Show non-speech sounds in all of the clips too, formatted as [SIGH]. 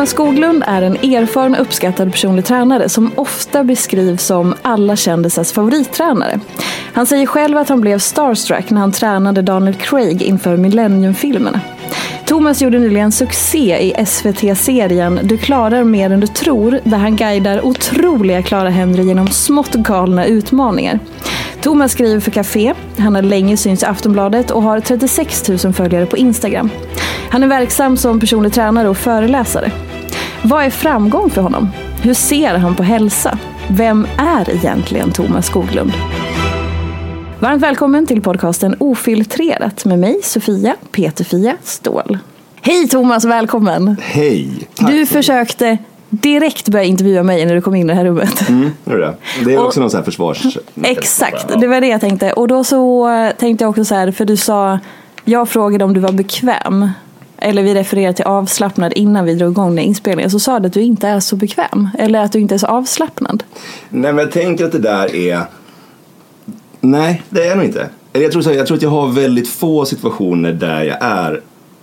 Thomas Skoglund är en erfaren och uppskattad personlig tränare som ofta beskrivs som alla kändisars favorittränare. Han säger själv att han blev starstruck när han tränade Daniel Craig inför Millennium-filmerna. Thomas gjorde nyligen succé i SVT-serien Du klarar mer än du tror där han guidar otroliga Clara Henry genom smått galna utmaningar. Thomas skriver för Café, han har länge synts i Aftonbladet och har 36 000 följare på Instagram. Han är verksam som personlig tränare och föreläsare. Vad är framgång för honom? Hur ser han på hälsa? Vem är egentligen Thomas Skoglund? Varmt välkommen till podcasten Ofiltrerat med mig Sofia Peterfia Ståhl. Hej Thomas, välkommen! Hej! Tack. Du försökte direkt börja intervjua mig när du kom in i det här rummet. Mm, är det? det är Och- också någon sån här försvars... Exakt, det var det jag tänkte. Och då så tänkte jag också så här, för du sa, jag frågade om du var bekväm. Eller vi refererade till avslappnad innan vi drog igång den inspelningen. Så sa du att du inte är så bekväm. Eller att du inte är så avslappnad. Nej men jag tänker att det där är... Nej, det är jag nog inte. Eller jag tror, så här, jag tror att jag har väldigt få situationer där jag är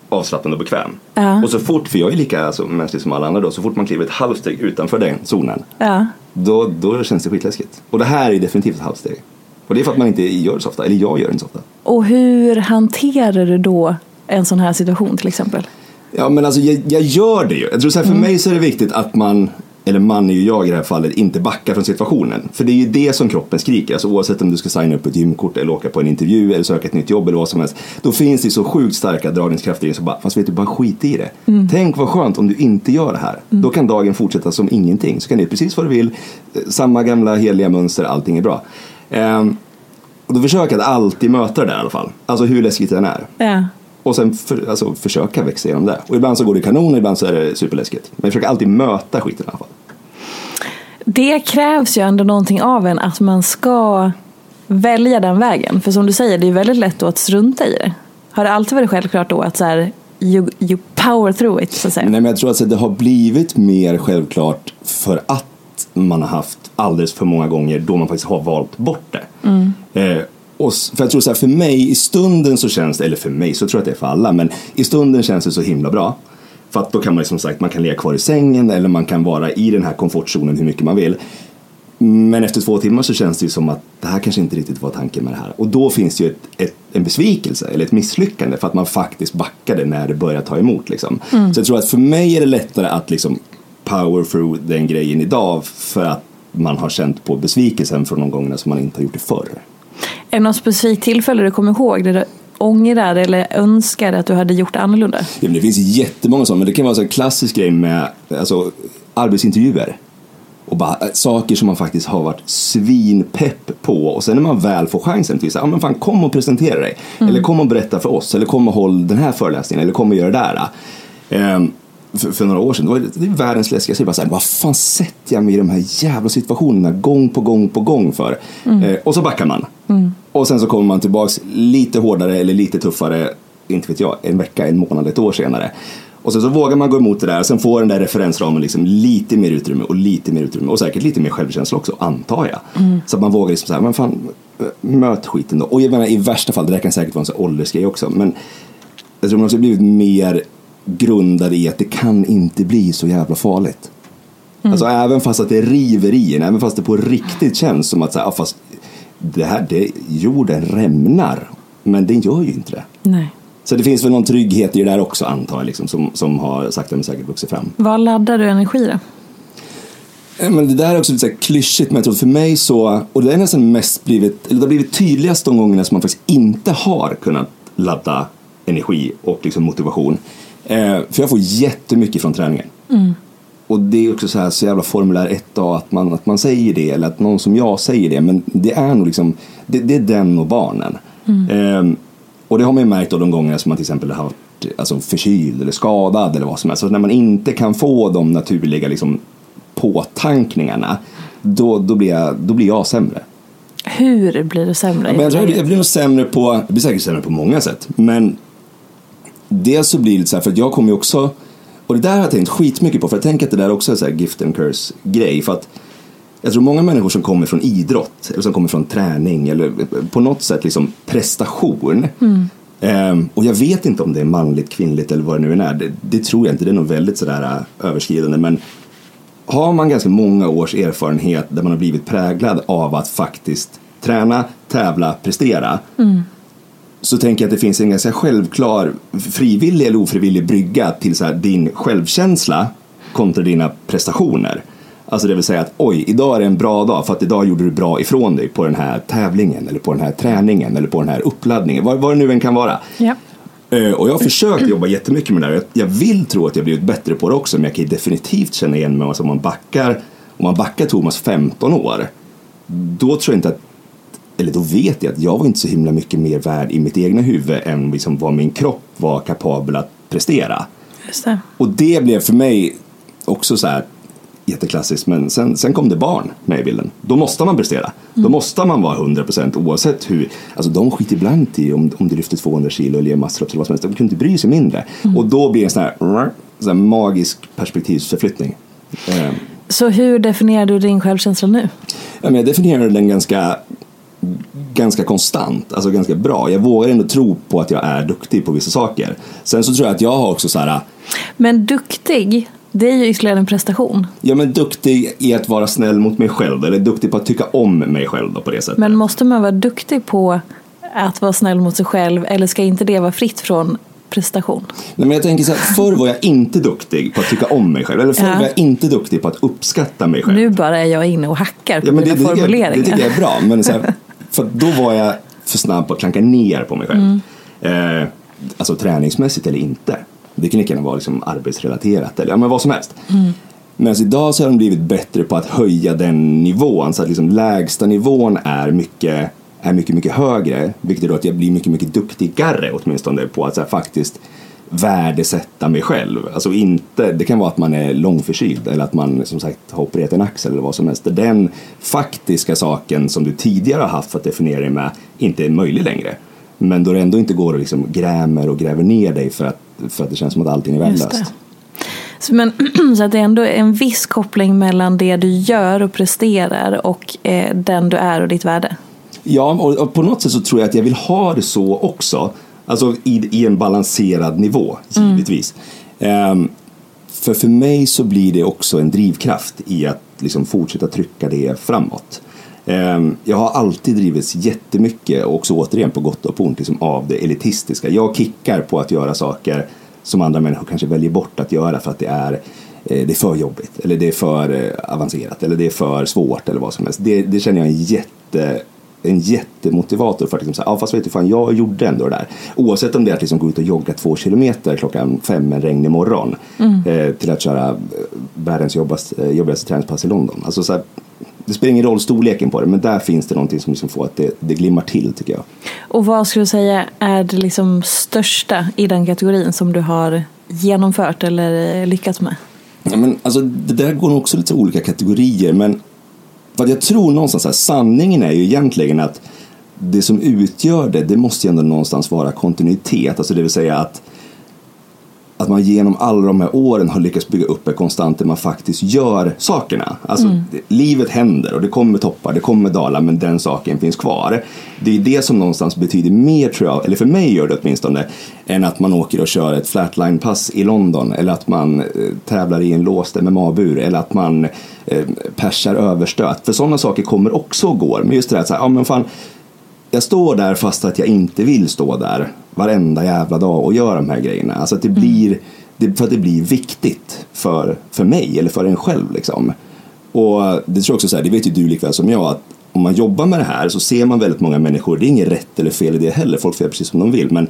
avslappnad och bekväm. Ja. Och så fort, för jag är lika alltså, mänsklig som alla andra då, så fort man kliver ett halvsteg utanför den zonen, Ja. då, då känns det skitläskigt. Och det här är definitivt ett halvsteg. Och det är för att man inte gör det så ofta, eller jag gör det inte så ofta. Och hur hanterar du då en sån här situation till exempel? Ja men alltså jag, jag gör det ju. Jag tror så här, för mig så är det viktigt att man, eller man är ju jag i det här fallet, inte backar från situationen. För det är ju det som kroppen skriker. Alltså oavsett om du ska signa upp ett gymkort eller åka på en intervju eller söka ett nytt jobb eller vad som helst. Då finns det så sjukt starka dragningskrafter i så bara, fast vet du, bara skit i det. Tänk vad skönt om du inte gör det här. Då kan dagen fortsätta som ingenting. Så kan det precis vad du vill, samma gamla heliga mönster, allting är bra. Ehm, och då försöker jag alltid möta det där i alla fall. Alltså hur läskigt det än är. Ja. Och sen för, alltså, försöka växa igenom det. Och ibland så går det kanon, ibland så är det superläskigt. Men jag försöker alltid möta skiten i alla fall. Det krävs ju ändå någonting av en att man ska välja den vägen. För som du säger, det är väldigt lätt då att strunta i det. Har det alltid varit självklart då att så här, you, you power through it så att säga? Nej, men jag tror att det har blivit mer självklart för att man har haft alldeles för många gånger då man faktiskt har valt bort det. Eh, och, för jag tror så här, för mig i stunden så känns det, eller för mig så tror jag att det är för alla, men i stunden känns det så himla bra. För att då kan man liksom sagt, man kan ligga kvar i sängen eller man kan vara i den här komfortzonen hur mycket man vill. Men efter två timmar så känns det ju som att det här kanske inte riktigt var tanken med det här. Och då finns det ju ett, ett, en besvikelse eller ett misslyckande för att man faktiskt backade när det börjar ta emot. Liksom. Så jag tror att för mig är det lättare att liksom power through den grejen idag för att man har känt på besvikelsen från de gångerna som man inte har gjort det förr. Är det något specifikt tillfälle du kommer ihåg där du ångrar eller önskar att du hade gjort annorlunda? Ja, det finns jättemånga sådana, men det kan vara så en klassisk grej med alltså, arbetsintervjuer. Och bara äh, saker som man faktiskt har varit svinpepp på och sen när man väl får chansen till så, ja men fan kom och presentera dig. Eller kom och berätta för oss, eller kom och håll den här föreläsningen, eller kom och gör det där. Ehm, för, för några år sedan, då var det, det är världens läskigaste. Jag bara så här, vad fan sätter jag mig i de här jävla situationerna gång på gång på gång för? Eh, och så backar man. Och sen så kommer man tillbaks lite hårdare eller lite tuffare, inte vet jag, en vecka, en månad, ett år senare. Och sen så vågar man gå emot det där och sen får den där referensramen liksom lite mer utrymme och lite mer utrymme och säkert lite mer självkänsla också, antar jag. Så att man vågar liksom så här, men fan, möt skiten då. Och jag menar i värsta fall, det där kan säkert vara en åldersgrej också, men jag tror man också blivit mer grundad i att det kan inte bli så jävla farligt. Alltså även fast att det river i en, även fast det på riktigt känns som att så här, ja, fast det här, det, jorden rämnar, men den gör ju inte det. Nej. Så det finns väl någon trygghet i det där också antar jag, liksom, som, som har sakta men säkert vuxit fram. Vad laddar du energi då? Eh, Men det där är också lite så här klyschigt, men jag tror för mig så, och det är nästan mest blivit, eller det har blivit tydligast de gångerna som man faktiskt inte har kunnat ladda energi och liksom motivation. Eh, för jag får jättemycket från träningen. Och det är också så här så jävla formulär 1A att man, att man säger det, eller att någon som jag säger det, men det är nog liksom, det, det är den och barnen. Eh, och det har man ju märkt av de gånger som man till exempel har varit alltså, förkyld eller skadad eller vad som helst. Så när man inte kan få de naturliga liksom, påtankningarna, då, då, blir jag, då blir jag sämre. Hur blir du sämre? Ja, men jag, jag blir nog sämre på, jag blir säkert sämre på många sätt. Men dels så blir det så här, för att jag kommer ju också, och det där har jag tänkt skitmycket på, för jag tänker att det där också är så här gift and curse grej. För att jag tror många människor som kommer från idrott, eller som kommer från träning, eller på något sätt liksom prestation. Ehm, och jag vet inte om det är manligt, kvinnligt eller vad det nu än är. Det, det tror jag inte, det är nog väldigt sådär äh, överskridande. Men har man ganska många års erfarenhet där man har blivit präglad av att faktiskt träna, tävla, prestera. Så tänker jag att det finns en ganska självklar frivillig eller ofrivillig brygga till så här, din självkänsla kontra dina prestationer. Alltså det vill säga att oj, idag är det en bra dag för att idag gjorde du bra ifrån dig på den här tävlingen eller på den här träningen eller på den här uppladdningen, vad, vad det nu än kan vara. Ja. Eh, Och jag har försökt jobba jättemycket med det där. Jag- vill tro att jag blivit bättre på det också, men jag kan ju definitivt känna igen mig. Alltså om man backar, om man backar Thomas 15 år, då tror jag inte att, eller då vet jag att jag var inte så himla mycket mer värd i mitt egna huvud än liksom vad min kropp var kapabel att prestera. Det. Och det blev för mig också så här jätteklassiskt, men sen, sen kom det barn med i bilden. Då måste man prestera. Då måste man vara 100% oavsett hur, alltså de skiter ibland i om, om du lyfter 200 kilo eller gör muscle-ups eller vad som helst. De kunde inte bry sig mindre. Och då blir det en sån här, sån här magisk perspektivsförflyttning. Eh, Så hur definierar du din självkänsla nu? Ja, men jag definierar den ganska, ganska konstant, alltså ganska bra. Jag vågar ändå tro på att jag är duktig på vissa saker. Sen så tror jag att jag har också så här, Men duktig, det är ju ytterligare en prestation. ja men duktig i att vara snäll mot mig själv, eller duktig på att tycka om mig själv då på det sättet. Men måste man vara duktig på att vara snäll mot sig själv eller ska inte det vara fritt från prestation? Nej, men jag tänker så här, förr var jag inte duktig på att tycka om mig själv, eller förr Ja. var jag inte duktig på att uppskatta mig själv. Nu bara är jag inne och hackar på ja, men dina det, det, formuleringar. det tycker jag är bra, men så här, [LAUGHS] för då var jag för snabb på att klanka ner på mig själv. Mm. Eh, alltså träningsmässigt eller inte. Det kan lika gärna vara liksom arbetsrelaterat eller ja, men vad som helst. Mm. Medan idag så har de blivit bättre på att höja den nivån så att liksom lägsta nivån är mycket, är mycket, mycket högre. Vilket gör att jag blir mycket, mycket duktigare åtminstone på att så faktiskt värdesätta mig själv. Alltså inte, det kan vara att man är långförkyld eller att man som sagt har opererat en axel eller vad som helst. Den faktiska saken som du tidigare har haft för att definiera dig med inte är möjlig längre. Men då det ändå inte går och liksom grämer och gräver ner dig för att, för att det känns som att allting är värdelöst. Så, men, [CLEARS THROAT] så att det är ändå en viss koppling mellan det du gör och presterar och eh, den du är och ditt värde. Ja, och, och på något sätt så tror jag att jag vill ha det så också. Alltså i, i en balanserad nivå, givetvis. Ehm, för för mig så blir det också en drivkraft i att liksom fortsätta trycka det framåt. Um, jag har alltid drivits jättemycket, också återigen på gott och på ont, liksom av det elitistiska. Jag kickar på att göra saker som andra människor kanske väljer bort att göra för att det är, eh, det är för jobbigt, eller det är för eh, avancerat, eller det är för svårt, eller vad som helst. Det, det känner jag en jätte en jättemotivator för att liksom säga, ja fast vet du fan, jag gjorde ändå det där. Oavsett om det är att liksom gå ut och jogga två kilometer klockan fem en regnig morgon eh, till att köra eh, världens jobbigaste, eh, jobbigaste träningspass i London. Alltså, så här, det spelar ingen roll storleken på det, men där finns det någonting som liksom får att det, det glimmar till tycker jag. Och vad skulle du säga är det liksom största i den kategorin som du har genomfört eller lyckats med? Ja, men, alltså, det där går nog också lite olika kategorier, men vad jag tror någonstans att sanningen är ju egentligen att det som utgör det, det måste ju ändå någonstans vara kontinuitet, alltså det vill säga att att man genom alla de här åren har lyckats bygga upp ett konstant där man faktiskt gör sakerna. Alltså, det, livet händer och det kommer toppar, det kommer dalar, men den saken finns kvar. Det är det som någonstans betyder mer, tror jag, eller för mig gör det åtminstone, än att man åker och kör ett flatline-pass i London, eller att man eh, tävlar i en låst MMA-bur, eller att man eh, persar överstöt. För sådana saker kommer också och går. Men just det där att, så här, ja men fan, jag står där fast att jag inte vill stå där varenda jävla dag och gör de här grejerna. Alltså att det blir, det, för att det blir viktigt för, för mig eller för en själv. Liksom. Och det tror jag också så här, det vet ju du likväl som jag, att om man jobbar med det här så ser man väldigt många människor, det är inget rätt eller fel i det heller, folk får göra precis som de vill, men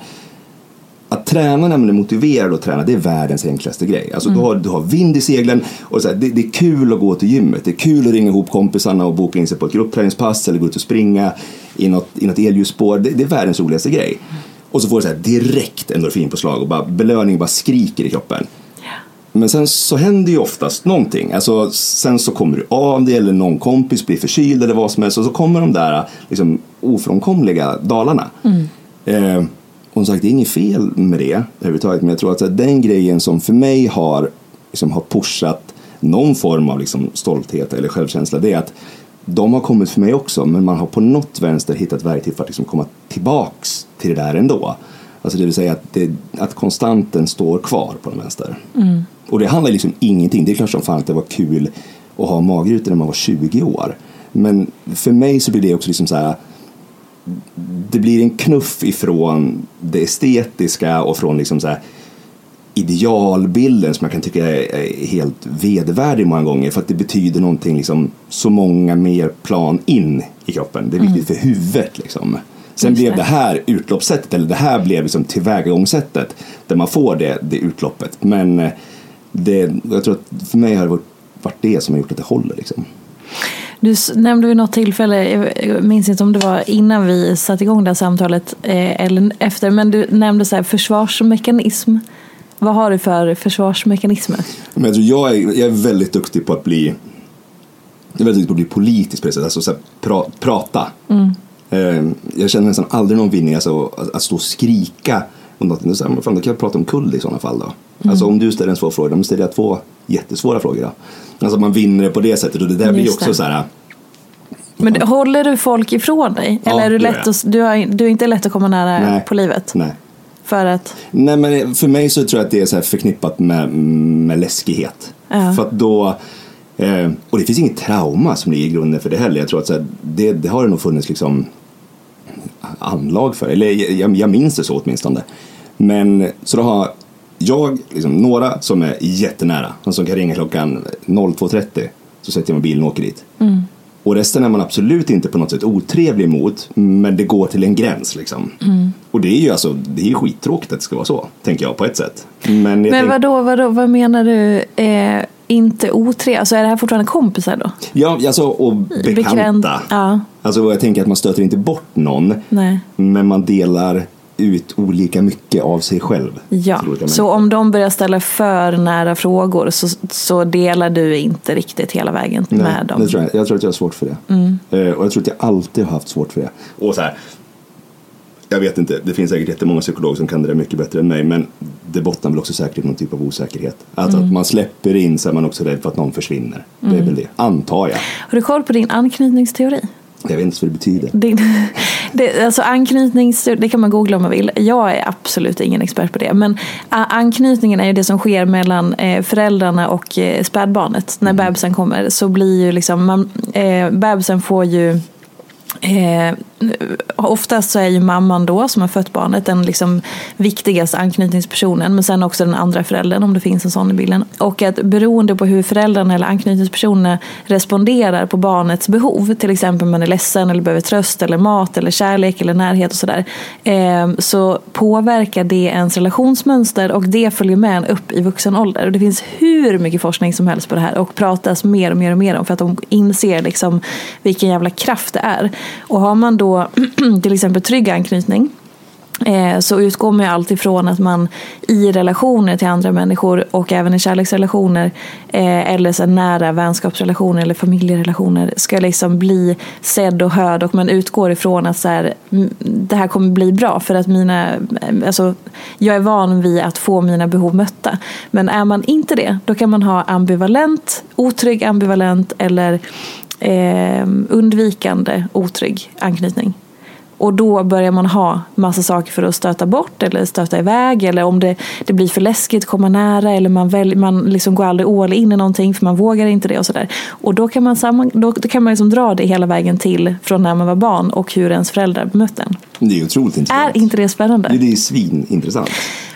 att träna när man är motiverad att träna, det är världens enklaste grej. Alltså du, har, du har vind i seglen och så här, det, det, är kul att gå till gymmet. Det är kul att ringa ihop kompisarna och boka in sig på ett gruppträningspass eller gå ut och springa i något, i något elljusspår. Det, det är världens roligaste grej. Och så får du så här direkt endorfinpåslag och bara belöning bara skriker i kroppen. Men sen så händer ju oftast någonting. Alltså, sen så kommer du av det eller någon kompis blir förkyld eller vad som helst och så kommer de där liksom, ofrånkomliga dalarna. Eh, och som sagt, det är inget fel med det överhuvudtaget. Men jag tror att här, den grejen som för mig har, liksom, har pushat någon form av liksom, stolthet eller självkänsla, det är att de har kommit för mig också, men man har på något vänster hittat verktyg för att liksom komma tillbaks till det där ändå. Alltså det vill säga att, det, att konstanten står kvar på den vänster. Och det handlar liksom ingenting, det är klart som fan att det var kul att ha magrutor när man var 20 år. Men för mig så blir det också liksom så här det blir en knuff ifrån det estetiska och från liksom så här idealbilden som jag kan tycka är, helt vedervärdig många gånger för att det betyder någonting liksom så många mer plan in i kroppen. Det är viktigt för huvudet liksom. Sen Just blev det. här utloppssättet, eller det här blev liksom tillvägagångssättet där man får det, det utloppet. Men eh, det, jag tror att för mig har det varit, varit det som har gjort att det håller liksom. Du nämnde vid något tillfälle, jag minns inte om det var innan vi satte igång det här samtalet eh, eller efter, men du nämnde så här försvarsmekanism. Vad har du för försvarsmekanismer? Men jag, tror jag, är, jag är väldigt duktig på att bli jag är väldigt duktig på att bli politisk på det sättet, alltså så här, pra, prata. Eh, jag känner nästan aldrig någon vinning alltså, att, att stå och skrika om något. Så här, fan, då kan jag prata om kuld i sådana fall då. Alltså om du ställer en svår fråga, då ställer jag två jättesvåra frågor då. Alltså man vinner det på det sättet och det där blir Just också det. så här Men du- håller du folk ifrån dig? Ja, Eller är du, lätt att, du, har, du är inte lätt att komma nära Nej. på livet? nej. För att, Nej men för mig så tror jag att det är så här förknippat med, med läskighet. Ja. För att då, eh, och det finns inget trauma som ligger i grunden för det heller. Jag tror att så här, det, det har det nog funnits liksom anlag för. Eller jag, jag minns det så åtminstone. Men så då har jag liksom, några som är jättenära. Som kan ringa klockan 02.30. Så sätter jag mig i bilen och åker dit. Och resten är man absolut inte på något sätt otrevlig mot. Men det går till en gräns liksom. Och det är ju alltså, det är ju skittråkigt att det ska vara så. Tänker jag på ett sätt. Men, men tänk- vadå, vadå, vad menar du? Eh, inte otrevligt? Alltså är det här fortfarande kompisar då? Ja, alltså och bekanta. Bekvämt, ja. Alltså jag tänker att man stöter inte bort någon. Nej. Men man delar ut olika mycket av sig själv. Ja, så om de börjar ställa för nära frågor så, så delar du inte riktigt hela vägen Nej, med dem? Det tror jag. jag tror att jag har svårt för det. Eh, och jag tror att jag alltid har haft svårt för det. Och så här, jag vet inte, det finns säkert jättemånga psykologer som kan det där mycket bättre än mig. Men det bottnar väl också säkert i någon typ av osäkerhet. Alltså att man släpper in så är man också rädd för att någon försvinner. Det är väl det, antar jag. Har du koll på din anknytningsteori? Jag vet inte vad det betyder. Din, det, alltså anknytningsteori, det kan man googla om man vill. Jag är absolut ingen expert på det. Men anknytningen är ju det som sker mellan eh, föräldrarna och eh, spädbarnet. När bebisen kommer så blir ju liksom, man, eh, bebisen får ju Eh, oftast så är ju mamman då som har fött barnet den liksom viktigaste anknytningspersonen men sen också den andra föräldern om det finns en sån i bilden. Och att beroende på hur föräldrarna eller anknytningspersonerna responderar på barnets behov, till exempel om man är ledsen eller behöver tröst eller mat eller kärlek eller närhet och sådär, ehm, så påverkar det ens relationsmönster och det följer med en upp i vuxen ålder. Och det finns hur mycket forskning som helst på det här och pratas mer och mer och mer om för att de inser liksom vilken jävla kraft det är. Och har man då [CLEARS THROAT] till exempel trygg anknytning eh, så utgår man ju alltid från att man i relationer till andra människor och även i kärleksrelationer eh, eller så nära vänskapsrelationer eller familjerelationer ska liksom bli sedd och hörd och man utgår ifrån att så här, det här kommer bli bra för att mina, eh, alltså, jag är van vid att få mina behov mötta. Men är man inte det, då kan man ha ambivalent, otrygg ambivalent eller eh, undvikande otrygg anknytning. Och då börjar man ha massa saker för att stöta bort eller stöta iväg. Eller om det, det blir för läskigt att komma nära. Eller man, väl, man liksom går aldrig all in i någonting för man vågar inte det. Och, så där. och då kan man, samman, då, då kan man liksom dra det hela vägen till från när man var barn och hur ens föräldrar bemötte en. Det är otroligt intressant. Är inte det spännande? Det är svinintressant.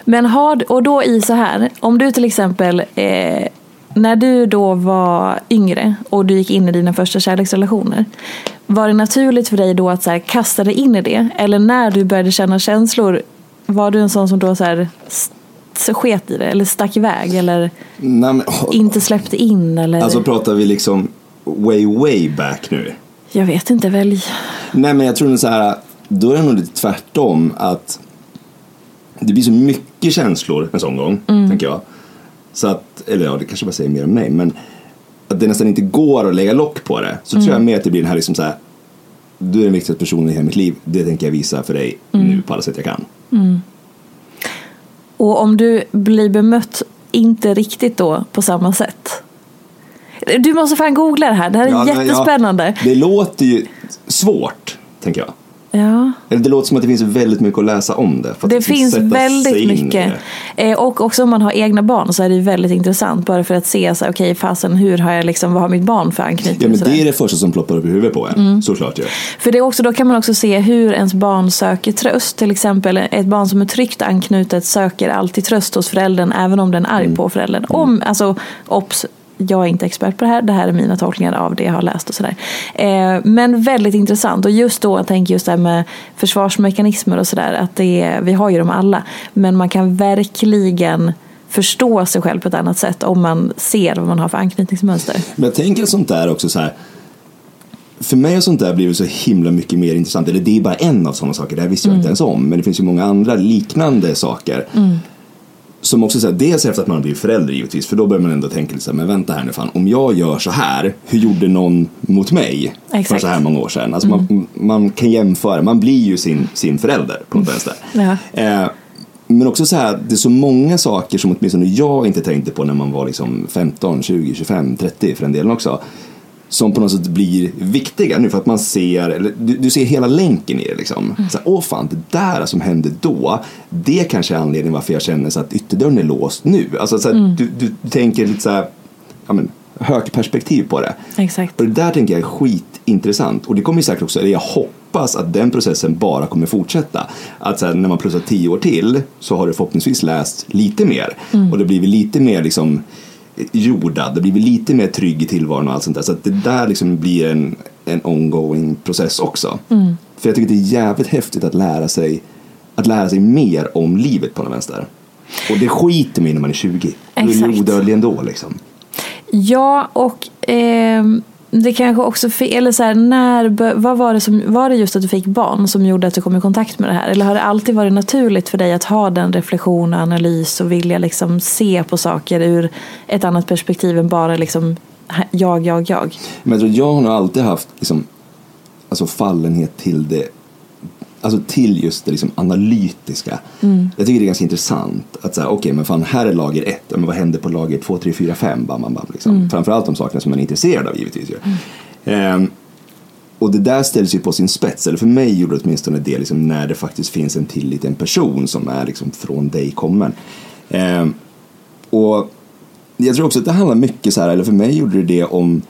Men har, och då i så här, om du till exempel eh, när du då var yngre och du gick in i dina första kärleksrelationer, var det naturligt för dig då att så här, kasta dig in i det? Eller när du började känna känslor, var du en sån som då så här, så sket i det eller stack iväg eller Nej, men, oh, inte släppte in? Eller? Alltså pratar vi liksom way, way back nu? Jag vet inte, välj. Nej, men jag tror så här, då är det nog lite tvärtom att det blir så mycket känslor en sån gång, mm. tänker jag. Så att, eller ja, det kanske bara säger mer om mig, men att det nästan inte går att lägga lock på det. Så mm. tror jag mer att det blir den här liksom så här, du är den viktigaste personen i hela mitt liv, det tänker jag visa för dig mm. nu på alla sätt jag kan. Mm. Och om du blir bemött inte riktigt då på samma sätt? Du måste fan googla det här, det här är ja, jättespännande. Ja, det låter ju svårt, tänker jag. Ja. Det låter som att det finns väldigt mycket att läsa om det. det finns väldigt mycket. Och också om man har egna barn så är det väldigt intressant. Bara för att se, så, okej okay, fasen hur har jag liksom, vad har mitt barn för anknytning? Ja men det är det första som ploppar upp i huvudet på en. Mm. Såklart ju. Ja. För det är också, då kan man också se hur ens barn söker tröst. Till exempel ett barn som är tryggt anknutet söker alltid tröst hos föräldern även om den är arg mm. på föräldern. Om, alltså, obs, jag är inte expert på det här, det här är mina tolkningar av det jag har läst och sådär. Eh, men väldigt intressant och just då, jag tänker just det här med försvarsmekanismer och sådär, att det är, vi har ju dem alla, men man kan verkligen förstå sig själv på ett annat sätt om man ser vad man har för anknytningsmönster. Men jag tänker sånt där också så här för mig har sånt där blivit så himla mycket mer intressant. Eller det är bara en av sådana saker, det här visste jag mm. inte ens om. Men det finns ju många andra liknande saker. Mm som också säger, dels efter att man blivit förälder givetvis, för då börjar man ändå tänka lite så här, men vänta här nu fan, om jag gör så här, hur gjorde någon mot mig Exakt. för så här många år sedan? Alltså mm. man, man, kan jämföra, man blir ju sin, sin förälder på något vänster. Ja. Eh, men också så här, det är så många saker som åtminstone jag inte tänkte på när man var liksom 15, 20, 25, 30 för den delen också som på något sätt blir viktiga nu för att man ser, eller du, du ser hela länken i det liksom. Mm. Så här, Åh fan, det där som hände då, det kanske är anledningen varför jag känner så att ytterdörren är låst nu. Alltså så här, mm. du, du, du, tänker lite så här, ja men, högt perspektiv på det. Exakt. Och det där tänker jag är skitintressant och det kommer säkert också, eller jag hoppas att den processen bara kommer fortsätta. Att så här, när man plussar tio år till så har du förhoppningsvis läst lite mer mm. och det blir lite mer liksom jordad, det blir lite mer trygg i tillvaron och allt sånt där. Så att det där liksom blir en, en ongoing process också. Mm. För jag tycker det är jävligt häftigt att lära sig att lära sig mer om livet på något vänster. Och det skiter man i när man är 20. Exakt. Då är odödlig ändå liksom. Ja, och eh, det kanske också, eller så här, när, vad var det som, var det just att du fick barn som gjorde att du kom i kontakt med det här? Eller har det alltid varit naturligt för dig att ha den reflektion och analys och vilja liksom se på saker ur ett annat perspektiv än bara liksom jag, jag, jag? Men jag, tror jag har nog alltid haft liksom, alltså fallenhet till det alltså till just det liksom analytiska. Mm. Jag tycker det är ganska intressant att säga, okej okay, men fan här är lager ett, men vad händer på lager två, tre, fyra, fem, bam, bam, bam. Liksom. Mm. Framförallt de sakerna som man är intresserad av givetvis. Ju. Mm. Ehm, och det där ställs ju på sin spets, eller för mig gjorde det åtminstone det liksom, när det faktiskt finns en tillit, en person som är liksom från dig kommen. Ehm, och jag tror också att det handlar mycket så här, eller för mig gjorde det det om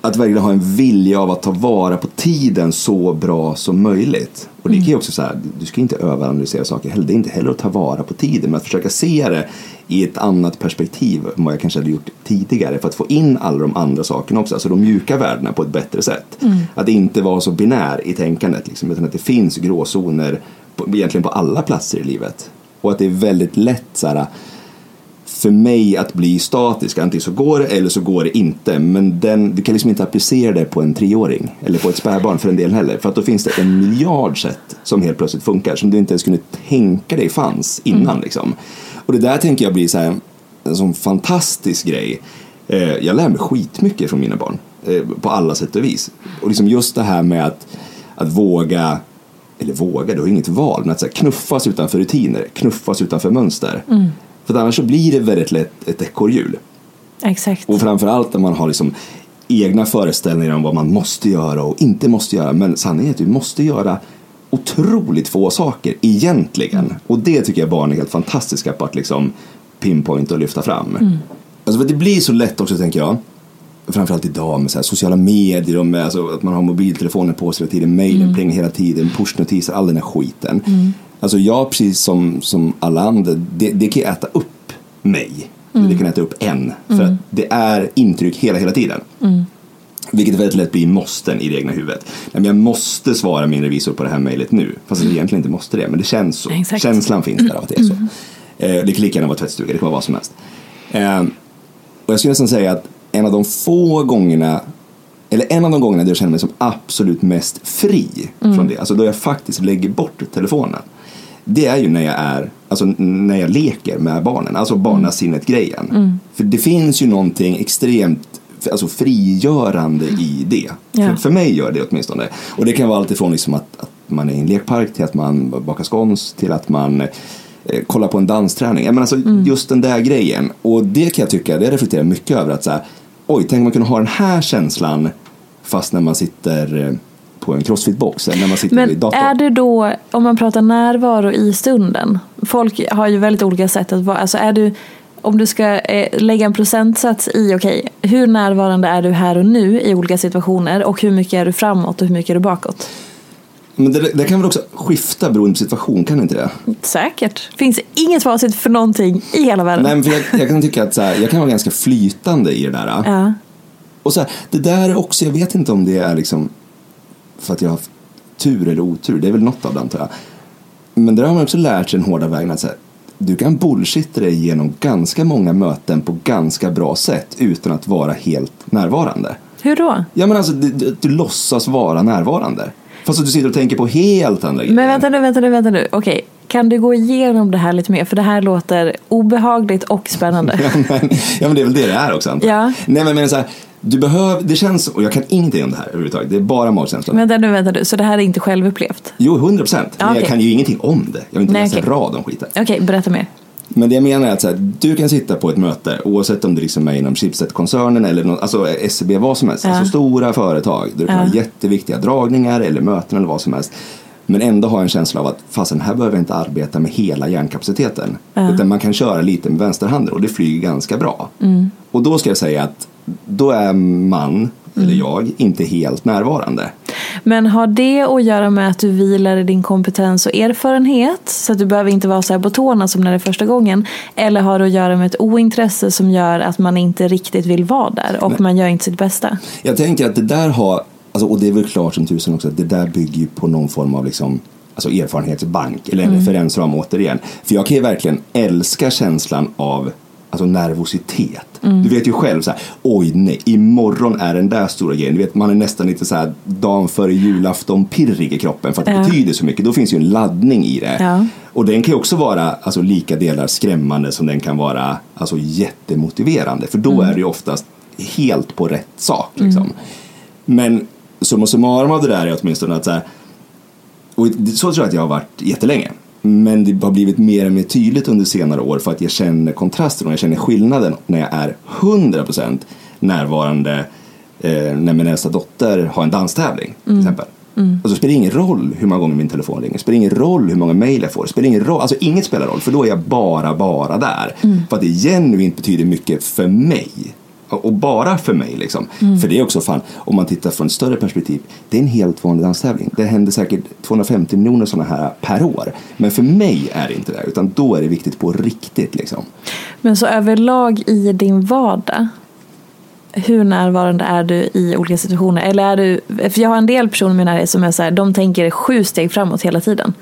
att verkligen ha en vilja av att ta vara på tiden så bra som möjligt. Och det kan ju också så här, du ska inte överanalysera saker heller. Det är inte heller att ta vara på tiden, men att försöka se det i ett annat perspektiv än vad jag kanske hade gjort tidigare för att få in alla de andra sakerna också, alltså de mjuka värdena på ett bättre sätt. Att inte vara så binär i tänkandet, liksom, utan att det finns gråzoner på, egentligen på alla platser i livet. Och att det är väldigt lätt så här, för mig att bli statisk. Antingen så går det eller så går det inte. Men den, du kan liksom inte applicera det på en treåring eller på ett spädbarn för en del heller. För att då finns det en miljard sätt som helt plötsligt funkar som du inte ens kunde tänka dig fanns innan. Liksom. Och det där tänker jag blir så här, en sån fantastisk grej. Eh, jag lär mig skitmycket från mina barn eh, på alla sätt och vis. Och liksom just det här med att, att våga eller våga, du har inget val, men att så här, knuffas utanför rutiner, knuffas utanför mönster. För annars så blir det väldigt lätt ett ekorrhjul. Exakt. Och framförallt när man har liksom egna föreställningar om vad man måste göra och inte måste göra. Men sanningen är att du måste göra otroligt få saker egentligen. Och det tycker jag barn är helt fantastiska på att liksom pinpointa och lyfta fram. Alltså för det blir så lätt också tänker jag. Framförallt idag med så här sociala medier och med alltså att man har mobiltelefonen på sig hela tiden, mejlen plingar hela tiden, pushnotiser, all den här skiten. Alltså jag precis som, som alla andra, det, det kan äta upp mig. Det kan äta upp en. För att det är intryck hela, hela tiden. Vilket väldigt lätt blir måsten i det egna huvudet. Men jag måste svara min revisor på det här mejlet nu. Fast jag egentligen inte måste det, men det känns så. Exakt. Känslan finns där av att det är så. Eh, det kan lika gärna vara tvättstuga, det kan vara vad som helst. Eh, och jag skulle nästan säga att en av de få gångerna eller en av de gångerna där jag känner mig som absolut mest fri från det, alltså då jag faktiskt lägger bort telefonen. Det är ju när jag är, alltså när jag leker med barnen, alltså barnasinnet-grejen. För det finns ju någonting extremt alltså frigörande i det. Ja. För, för mig gör det åtminstone. Och det kan vara allt ifrån liksom att, att man är i en lekpark till att man bakar scones till att man eh, kollar på en dansträning. Men alltså, Just den där grejen. Och det kan jag tycka, det reflekterar mycket över att så här, oj, tänk om man kunde ha den här känslan fast när man sitter eh, på en crossfit-box när man sitter vid Men datorn. är det då, om man pratar närvaro i stunden, folk har ju väldigt olika sätt att vara, alltså är du, om du ska eh, lägga en procentsats i, okej, hur närvarande är du här och nu i olika situationer och hur mycket är du framåt och hur mycket är du bakåt? Men det, det kan väl också skifta beroende på situation, kan det inte det? Säkert. Finns inget facit för någonting i hela världen. Nej, men för jag, jag kan tycka att så här, jag kan vara ganska flytande i det där. Ja. Och så här, det där är också, jag vet inte om det är liksom för att jag har haft tur eller otur, det är väl något av det antar jag. Men där har man också lärt sig den hårda vägen att så här, du kan bullshitta dig genom ganska många möten på ganska bra sätt utan att vara helt närvarande. Hur då? Ja men alltså, du, du, du låtsas vara närvarande. Fast att du sitter och tänker på helt andra grejer. Men vänta nu, vänta nu, vänta nu. Okej, kan du gå igenom det här lite mer? För det här låter obehagligt och spännande. [LAUGHS] Ja men, ja men det är väl det det är också antar. Ja. Nej men, men så här, du behöver, det känns, och jag kan ingenting om det här överhuvudtaget, det är bara magkänslan. vänta nu, vänta nu. Så det här är inte självupplevt? Jo, 100 procent. Men okej. jag kan ju ingenting om det. Jag har inte Nej, läst en rad om skiten. Okej, berätta mer. Men det jag menar är att så här, du kan sitta på ett möte oavsett om det liksom är inom Schibsted-koncernen eller något, alltså SCB, vad som helst. Ja. Alltså stora företag där du kan Ja. ha jätteviktiga dragningar eller möten eller vad som helst. Men ändå ha en känsla av att fasen här behöver jag inte arbeta med hela hjärnkapaciteten. Utan man kan köra lite med vänsterhanden och det flyger ganska bra. Mm. Och då ska jag säga att då är man, eller Mm. jag, inte helt närvarande. Men har det att göra med att du vilar i din kompetens och erfarenhet? Så att du behöver inte vara så här på tårna som när det är första gången? Eller har det att göra med ett ointresse som gör att man inte riktigt vill vara där och man gör inte sitt bästa? Jag tänker att det där har, alltså, och det är väl klart som tusen också, att det där bygger ju på någon form av liksom, alltså erfarenhetsbank eller en referensram återigen. För jag kan ju verkligen älska känslan av alltså nervositet. Du vet ju själv så här, oj nej, imorgon är den där stora grejen. Du vet, man är nästan lite så här dagen före julafton pirrig i kroppen för att det Ja. betyder så mycket. Då finns ju en laddning i det. Ja. Och den kan ju också vara alltså, lika delar skrämmande som den kan vara alltså, jättemotiverande. För då är det ju oftast helt på rätt sak. Liksom. Men summa summarum av det där är åtminstone att så, här, och så tror jag att jag har varit jättelänge. Men det har blivit mer och mer tydligt under senare år för att jag känner kontrasten och jag känner skillnaden när jag är 100% närvarande eh, när min äldsta dotter har en danstävling till exempel. Alltså, det spelar ingen roll hur många gånger min telefon ringer, det spelar ingen roll hur många mejl jag får, det spelar ingen roll, alltså inget spelar roll för då är jag bara, bara där. För att det genuint betyder mycket för mig. Och bara för mig liksom. Mm. För det är också fan, om man tittar från ett större perspektiv, det är en helt vanlig danstävling. Det händer säkert 250 miljoner sådana här per år. Men för mig är det inte det, utan då är det viktigt på riktigt liksom. Men så överlag i din vardag, hur närvarande är du i olika situationer? Eller är du, för jag har en del personer i min närhet som är så här, de tänker sju steg framåt hela tiden.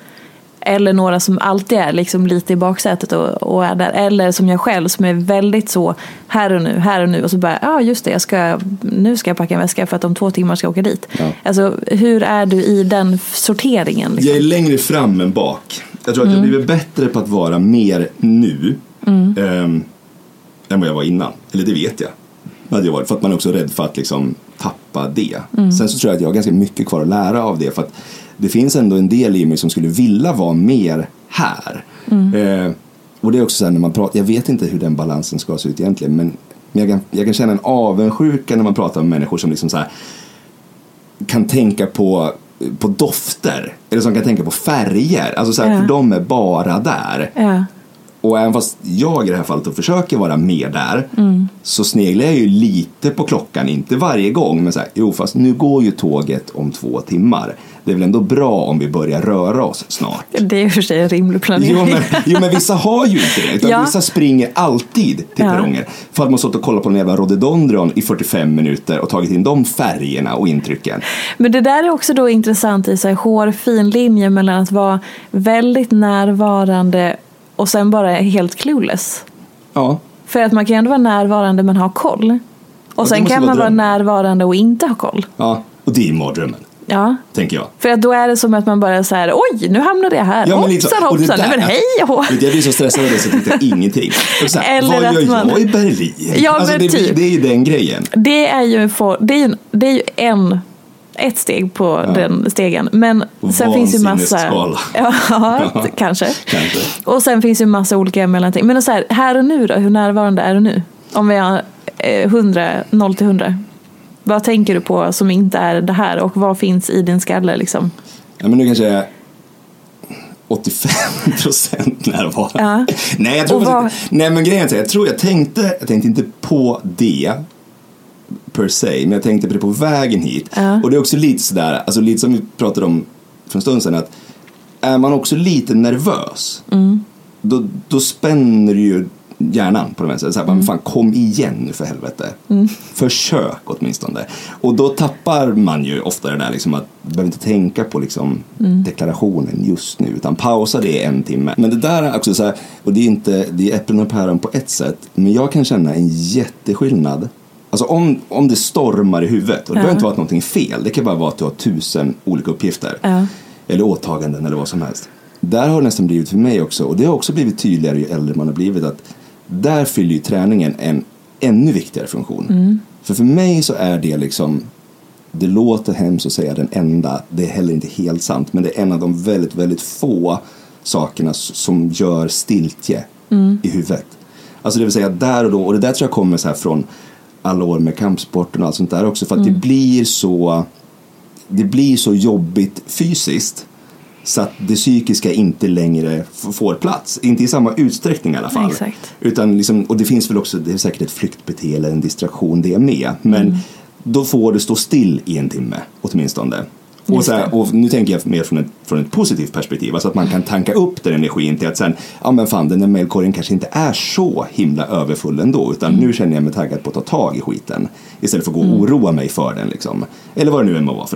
Eller några som alltid är liksom lite i baksätet och, och är där. Eller som jag själv som är väldigt så här och nu, här och nu. Och så bara, ja ah, just det, jag ska, nu ska jag packa en väska för att om två timmar ska jag åka dit. Ja. Alltså hur är du i den sorteringen? Liksom? Jag är längre fram än bak. Jag tror att jag blivit bättre på att vara mer nu ehm, än vad jag var innan. Eller det vet jag. Hade jag varit, för att man är också rädd för att liksom tappa det. Sen så tror jag att jag har ganska mycket kvar att lära av det. För att det finns ändå en del i mig som skulle vilja vara mer här. Eh, och det är också så här när man pratar, jag vet inte hur den balansen ska se ut egentligen. Men men jag kan, jag kan känna en avundsjuka när man pratar med människor som liksom så här kan tänka på, på dofter. Eller som kan tänka på färger. Alltså så här, Ja. för de är bara där. Ja. Och även fast jag i det här fallet då försöker vara med där Mm. så sneglar jag ju lite på klockan, inte varje gång men så här, jo fast nu går ju tåget om två timmar. Det är väl ändå bra om vi börjar röra oss snart. Det är i och för sig en rimlig planering. Jo men, jo men vissa har ju inte det, utan Ja. vissa springer alltid till Ja. perronger. För att man stått och kollat på en jävla rhododendron i 45 minuter och tagit in de färgerna och intrycken. Men det där är också då intressant i här hårfin linje mellan att vara väldigt närvarande och sen bara helt clueless. Ja, För att man kan ju ändå vara närvarande men ha koll. Och det sen kan man vara närvarande och inte ha koll. ja. och det är mardrömmen, Ja. tänker jag. För att då är det som att man bara så här, oj nu hamnade jag här, Ja, men liksom, hoppsan hoppsan, nej men hej och Jag blir så stressad av det så jag tittar ingenting. Och så här, Eller vad gör man- jag i Berlin? Ja, alltså, det, typ. det är ju den grejen. Det är ju, en for, det är ju, det är ju en, ett steg på den stegen. Men sen finns ju massa... Vansinnesskala. [LAUGHS] Ja, [LAUGHS] kanske. Kanske. Och sen finns ju massa olika mellanting. Men så här, här och nu då, hur närvarande är du nu? Om vi har eh, 100, 0 till 100. Vad tänker du på som inte är det här och vad finns i din skalle liksom? Ja, men nu kanske jag är 85 procent [LAUGHS] närvarande. Ja. Nej, jag tror vad- Nej, men grejen är jag tror jag tänkte, jag tänkte inte på det per se, men jag tänkte på det på vägen hit. Ja. Och det är också lite sådär, alltså lite som vi pratade om för en stund sedan, att är man också lite nervös, Mm. då, då spänner ju hjärnan på det vänster. Så här, Mm. fan kom igen nu för helvete. Försök åtminstone. Och då tappar man ju ofta det där liksom att du behöver inte tänka på liksom Mm. deklarationen just nu utan pausa det en timme. Men det där är också så här, och det är inte, det är äpplen och päron på ett sätt. Men jag kan känna en jätteskillnad. Alltså om, om det stormar i huvudet och det behöver inte vara att någonting är fel. Det kan bara vara att du har tusen olika uppgifter. Ja. Eller åtaganden eller vad som helst. Där har det nästan blivit för mig också. Och det har också blivit tydligare ju äldre man har blivit. att Där fyller ju träningen en ännu viktigare funktion. För för mig så är det liksom det låter hemskt att säga den enda, det är heller inte helt sant, men det är en av de väldigt, väldigt få sakerna som gör stiltje i huvudet. Alltså det vill säga där och då, och det där tror jag kommer så här från alla år med kampsporten och allt sånt där också, för att det blir så det blir så jobbigt fysiskt så att det psykiska inte längre får plats. Inte i samma utsträckning i alla fall. Exakt. Utan liksom, och det finns väl också, det är säkert ett flyktbeteende eller en distraktion det med. Men då får det stå still i en timme åtminstone. Och, så här, och nu tänker jag mer från ett, från ett positivt perspektiv. Alltså att man kan tanka upp den energin till att sen, ja men fan den där mejlkorgen kanske inte är så himla överfull ändå. Utan nu känner jag mig taggad på att ta tag i skiten. Istället för att gå och oroa mig för den liksom. Eller vad det nu än må vara. För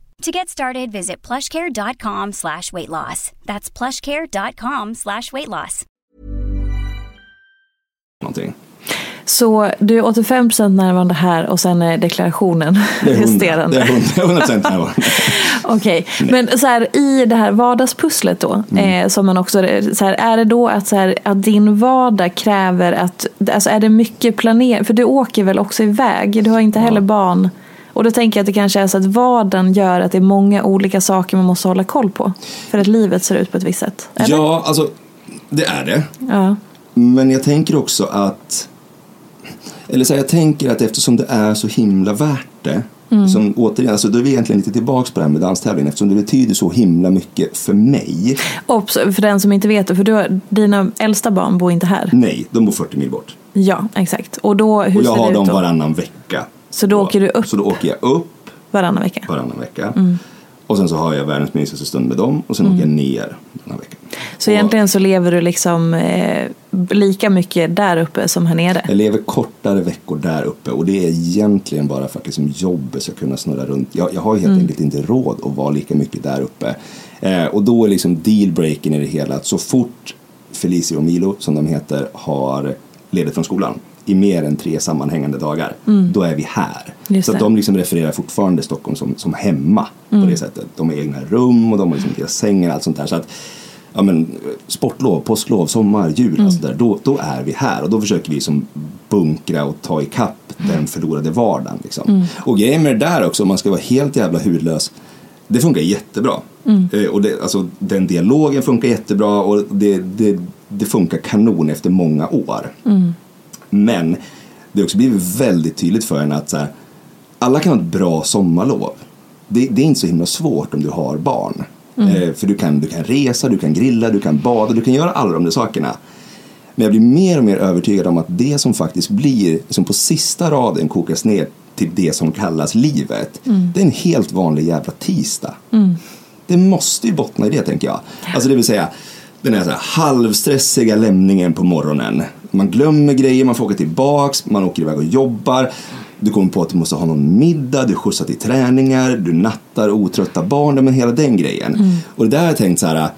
To get started, visit plushcare.com slash weight loss. That's plushcare.com slash weight loss. Någonting. Så du är 85% närvarande här och sen är deklarationen Det är 100, resterande. det är 100, 100 procent närvarande. [LAUGHS] Okej, men så här, i det här vardagspusslet då, Mm. eh, som man också, så här, är det då att, så här, att din vardag kräver att, alltså är det mycket planering, för du åker väl också iväg, du har inte heller barn. Och då tänker jag att det kanske är så att vardagen gör att det är många olika saker man måste hålla koll på. För att livet ser ut på ett visst sätt. Eller? Ja, alltså det är det. Ja. Men jag tänker också att eller så här, jag tänker att eftersom det är så himla värt det Mm. som återigen, alltså då är vi egentligen lite tillbaks på det här med danstävlingen eftersom det betyder så himla mycket för mig. Och för den som inte vet det, för du har, dina äldsta barn bor inte här. Nej, de bor 40 mil bort. Ja, exakt. Och då, hur och jag har dem då? varannan vecka. Så då åker du upp Så då åker jag upp varannan vecka? varannan vecka. Mm. Och sen så har jag världens mysigaste stund med dem och sen åker jag ner den här veckan. Så egentligen så lever du liksom eh, lika mycket där uppe som här nere? Jag lever kortare veckor där uppe och det är egentligen bara för att liksom jobbet ska kunna snurra runt. Jag, jag har helt Mm. enkelt inte råd att vara lika mycket där uppe. Eh, och då är liksom dealbreaken i det hela att så fort Felicia och Milo, som de heter, har ledigt från skolan i mer än tre sammanhängande dagar, då är vi här. Mm. Just så de liksom refererar fortfarande Stockholm som, som hemma Mm. på det sättet. De har egna rum och de har liksom deras sängar och allt sånt där. Så att, ja, men, sportlov, påsklov, sommar, jul, Mm. alltså där, då, då är vi här och då försöker vi som bunkra och ta ikapp den förlorade vardagen. Liksom. Mm. Och grejen med det där också, om man ska vara helt jävla hudlös, det funkar jättebra. Mm. Eh, och det, alltså, den dialogen funkar jättebra och det, det, det funkar kanon efter många år. Mm. Men det har också blivit väldigt tydligt för en att så här, alla kan ha ett bra sommarlov. Det, det är inte så himla svårt om du har barn. Eh, för du kan, du kan resa, du kan grilla, du kan bada, du kan göra alla de där sakerna. Men jag blir mer och mer övertygad om att det som faktiskt blir, som på sista raden kokas ner till det som kallas livet, det är en helt vanlig jävla tisdag. Det måste ju bottna i det tänker jag. Alltså det vill säga den här, så här halvstressiga lämningen på morgonen. Man glömmer grejer, man får åka tillbaks, man åker iväg och jobbar. Du kommer på att du måste ha någon middag, du skjutsar till träningar, du nattar otrötta barn, men hela den grejen. Och det där har jag tänkt så här,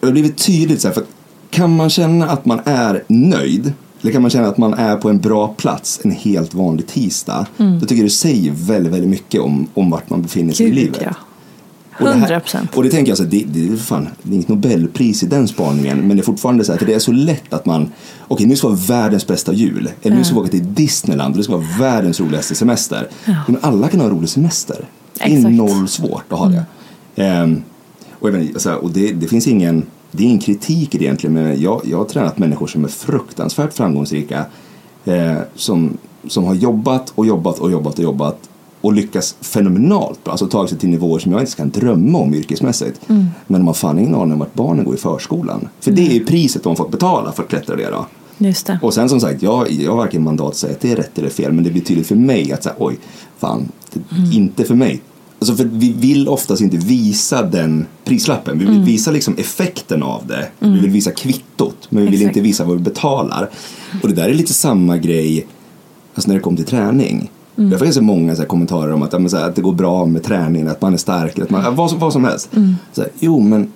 det har blivit tydligt så här, för kan man känna att man är nöjd eller kan man känna att man är på en bra plats en helt vanlig tisdag då tycker jag det säger väldigt, väldigt mycket om, om vart man befinner sig i Gud livet. ja. Och det här- 100 procent. Och det tänker jag så här, det, det, är fan, det är inget Nobelpris i den spaningen men det är fortfarande så för det är så lätt att man okej nu ska vara världens bästa jul eller nu ska vi åka till Disneyland och det ska vara världens roligaste semester. Men alla kan ha en rolig semester. Det är Exakt. Mm. noll svårt att ha det. Ehm, och jag menar, och det, det finns ingen det är ingen kritik egentligen men jag, jag har tränat människor som är fruktansvärt framgångsrika eh, som, som har jobbat och jobbat och jobbat och jobbat och lyckas fenomenalt bra, alltså tagit sig till nivåer som jag inte kan drömma om yrkesmässigt. Men de har fan ingen aning om vart barnen går i förskolan. För det är priset de har fått betala för att klättra det då. Just det. Och sen som sagt, jag, jag har varken mandat att säga att det är rätt eller fel men det blir tydligt för mig att säga oj, fan, det, inte för mig. Alltså för vi vill oftast inte visa den prislappen. Vi vill Mm. visa liksom effekten av det. Vi vill visa kvittot. Men vi vill Exakt. inte visa vad vi betalar. Och det där är lite samma grej alltså när det kommer till träning. Mm. Jag får ganska många så här kommentarer om att, ja, så här, att det går bra med träningen, att man är stark, att man, vad, som- vad som helst. Mm. Så här, jo, men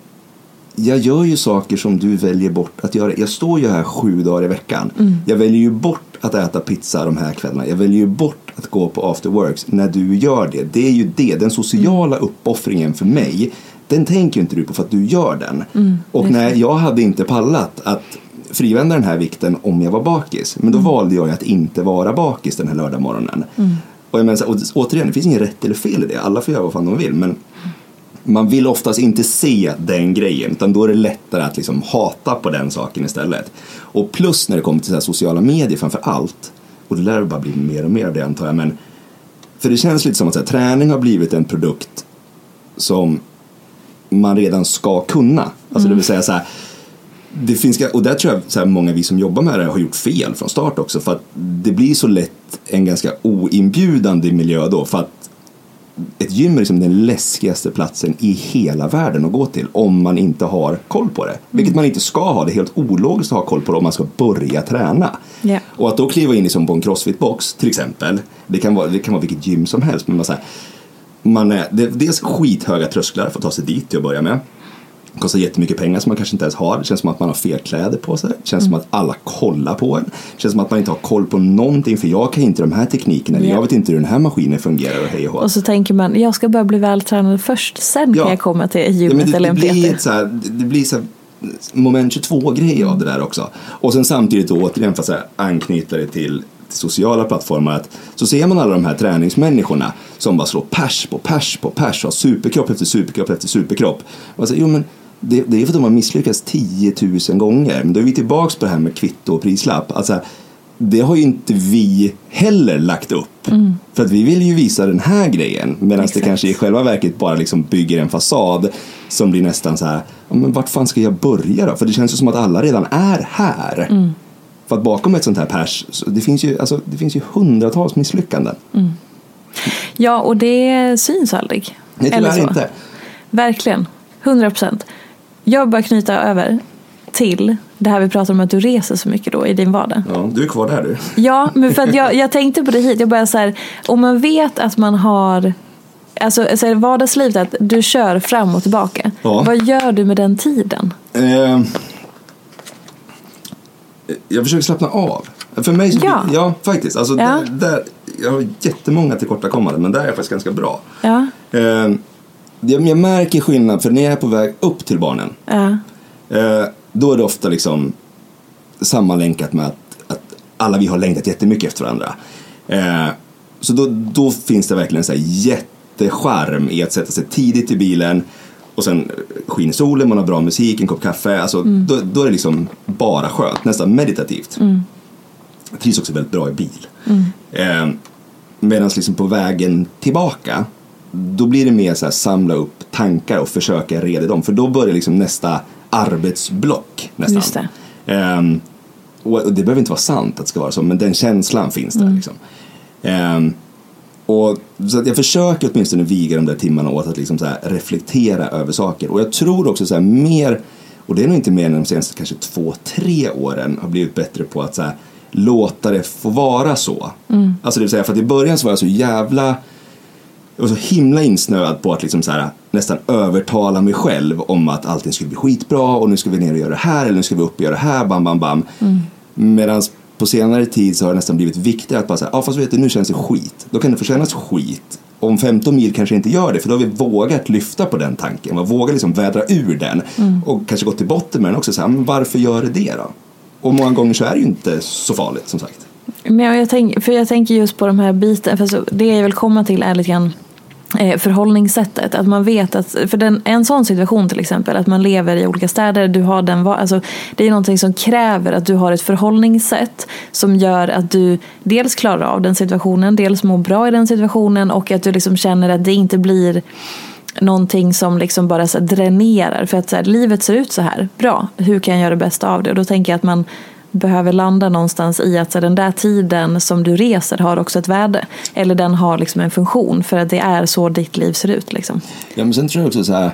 jag gör ju saker som du väljer bort att göra. Jag står ju här sju dagar i veckan. Mm. Jag väljer ju bort att äta pizza de här kvällarna. Jag väljer ju bort att gå på after works när du gör det. Det är ju det, den sociala Mm. uppoffringen för mig. Den tänker ju inte du på för att du gör den. Mm, Och nej, jag hade inte pallat att frivända den här vikten om jag var bakis. Men då Mm. valde jag att inte vara bakis den här lördagmorgonen. Och, jag menar, så och återigen, det finns inget rätt eller fel i det. Alla får göra vad fan de vill. Men man vill oftast inte se den grejen utan då är det lättare att liksom hata på den saken istället. Och plus när det kommer till så här sociala medier framför allt och det lär bara bli mer och mer av det antar jag men för det känns lite som att här, träning har blivit en produkt som man redan ska kunna. Alltså det vill säga så här det finns, och där tror jag så här, många vi som jobbar med det har gjort fel från start också för att det blir så lätt en ganska oinbjudande miljö då för att ett gym är liksom den läskigaste platsen i hela världen att gå till om man inte har koll på det. Vilket man inte ska ha, det är helt ologiskt att ha koll på det om man ska börja träna. Ja. Och att då kliva in liksom på en crossfit-box till exempel, det kan vara, det kan vara vilket gym som helst, men man, så här, man är, det, är skithöga trösklar för att ta sig dit till att börja med. Kostar jättemycket pengar som man kanske inte ens har. Det känns som att man har fel kläder på sig. Det känns som att alla kollar på en. Det känns som att man inte har koll på någonting för jag kan inte de här teknikerna. Eller Ja. jag vet inte hur den här maskinen fungerar och hej och hå. Och så tänker man, jag ska bara bli vältränad först, sen Ja. kan jag komma till Ja, gymmet det, eller en blir PT. så här, det blir så här moment 22-grej av det där också. Och sen samtidigt då återigen för att här anknyta det till, sociala plattformar att så ser man alla de här träningsmänniskorna som bara slår pers på pers på pers och har superkropp efter superkropp efter superkropp. Och så, jo, men det, det är för att de har misslyckats 10 000 gånger. Men då är vi tillbaks på det här med kvitto och prislapp. Alltså, det har ju inte vi heller lagt upp. För att vi vill ju visa den här grejen. Medan det kanske i själva verket bara liksom bygger en fasad som blir nästan så här, men vart fan ska jag börja då? För det känns ju som att alla redan är här. För att bakom ett sånt här pers, så det finns ju, alltså, det finns ju hundratals misslyckanden. Ja, och det syns aldrig. Nej, Eller tyvärr så. inte. Verkligen, 100 procent. Jag bara knyta över till det här vi pratar om att du reser så mycket då i din vardag. Ja, du är kvar där du. Ja, men för att jag, [LAUGHS] jag tänkte på det hit. Jag bara så här, om man vet att man har Alltså, alltså vardagslivet, att du kör fram och tillbaka. Ja. Vad gör du med den tiden? Eh, jag försöker slappna av. För mig så, Ja. ja faktiskt. Alltså, Ja. Där, där, jag har jättemånga tillkortakommanden men där är jag faktiskt ganska bra. Ja, Eh, jag, jag märker skillnad för när jag är på väg upp till barnen ja, Eh, då är det ofta liksom sammanlänkat med att, att alla vi har längtat jättemycket efter varandra. Eh, så då, då finns det verkligen en så här jättecharm i att sätta sig tidigt i bilen och sen skiner solen, man har bra musik, en kopp kaffe. Alltså, då, då är det liksom bara skönt, nästan meditativt. Jag trivs också väldigt bra i bil. Eh, Medan liksom på vägen tillbaka då blir det mer så här samla upp tankar och försöka reda dem. För då börjar liksom nästa arbetsblock nästan. Just det. Ehm, och det behöver inte vara sant att det ska vara så, men den känslan finns där. Liksom. Ehm, och, så jag försöker åtminstone viga de där timmarna åt att liksom här reflektera över saker. Och jag tror också så här mer, och det är nog inte mer än de senaste kanske två, tre åren har blivit bättre på att så här, låta det få vara så. Alltså det vill säga, för att i början så var jag så jävla jag var så himla insnöad på att liksom så här, nästan övertala mig själv om att allting skulle bli skitbra och nu ska vi ner och göra det här eller nu ska vi upp och göra det här, bam, bam, bam. Medan på senare tid så har det nästan blivit viktigare att bara säga, ja fast vet du, nu känns det skit. Då kan det få kännas skit. Om 15 mil kanske inte gör det, för då har vi vågat lyfta på den tanken. Man vågar liksom vädra ur den och kanske gå till botten med den också. Så här, men varför gör det det då? Och många gånger så är det ju inte så farligt som sagt. Men jag, tänk, för jag tänker just på de här bitarna, för så, det jag vill komma till är lite grann eh, förhållningssättet. Att man vet att, för den, en sån situation till exempel, att man lever i olika städer, du har den, alltså, det är någonting som kräver att du har ett förhållningssätt som gör att du dels klarar av den situationen, dels mår bra i den situationen och att du liksom känner att det inte blir någonting som liksom bara så här dränerar. För att så här, livet ser ut så här, bra, hur kan jag göra det bästa av det? Och då tänker jag att man behöver landa någonstans i att så den där tiden som du reser har också ett värde. Eller den har liksom en funktion för att det är så ditt liv ser ut. Liksom. Ja, men sen tror jag också så här,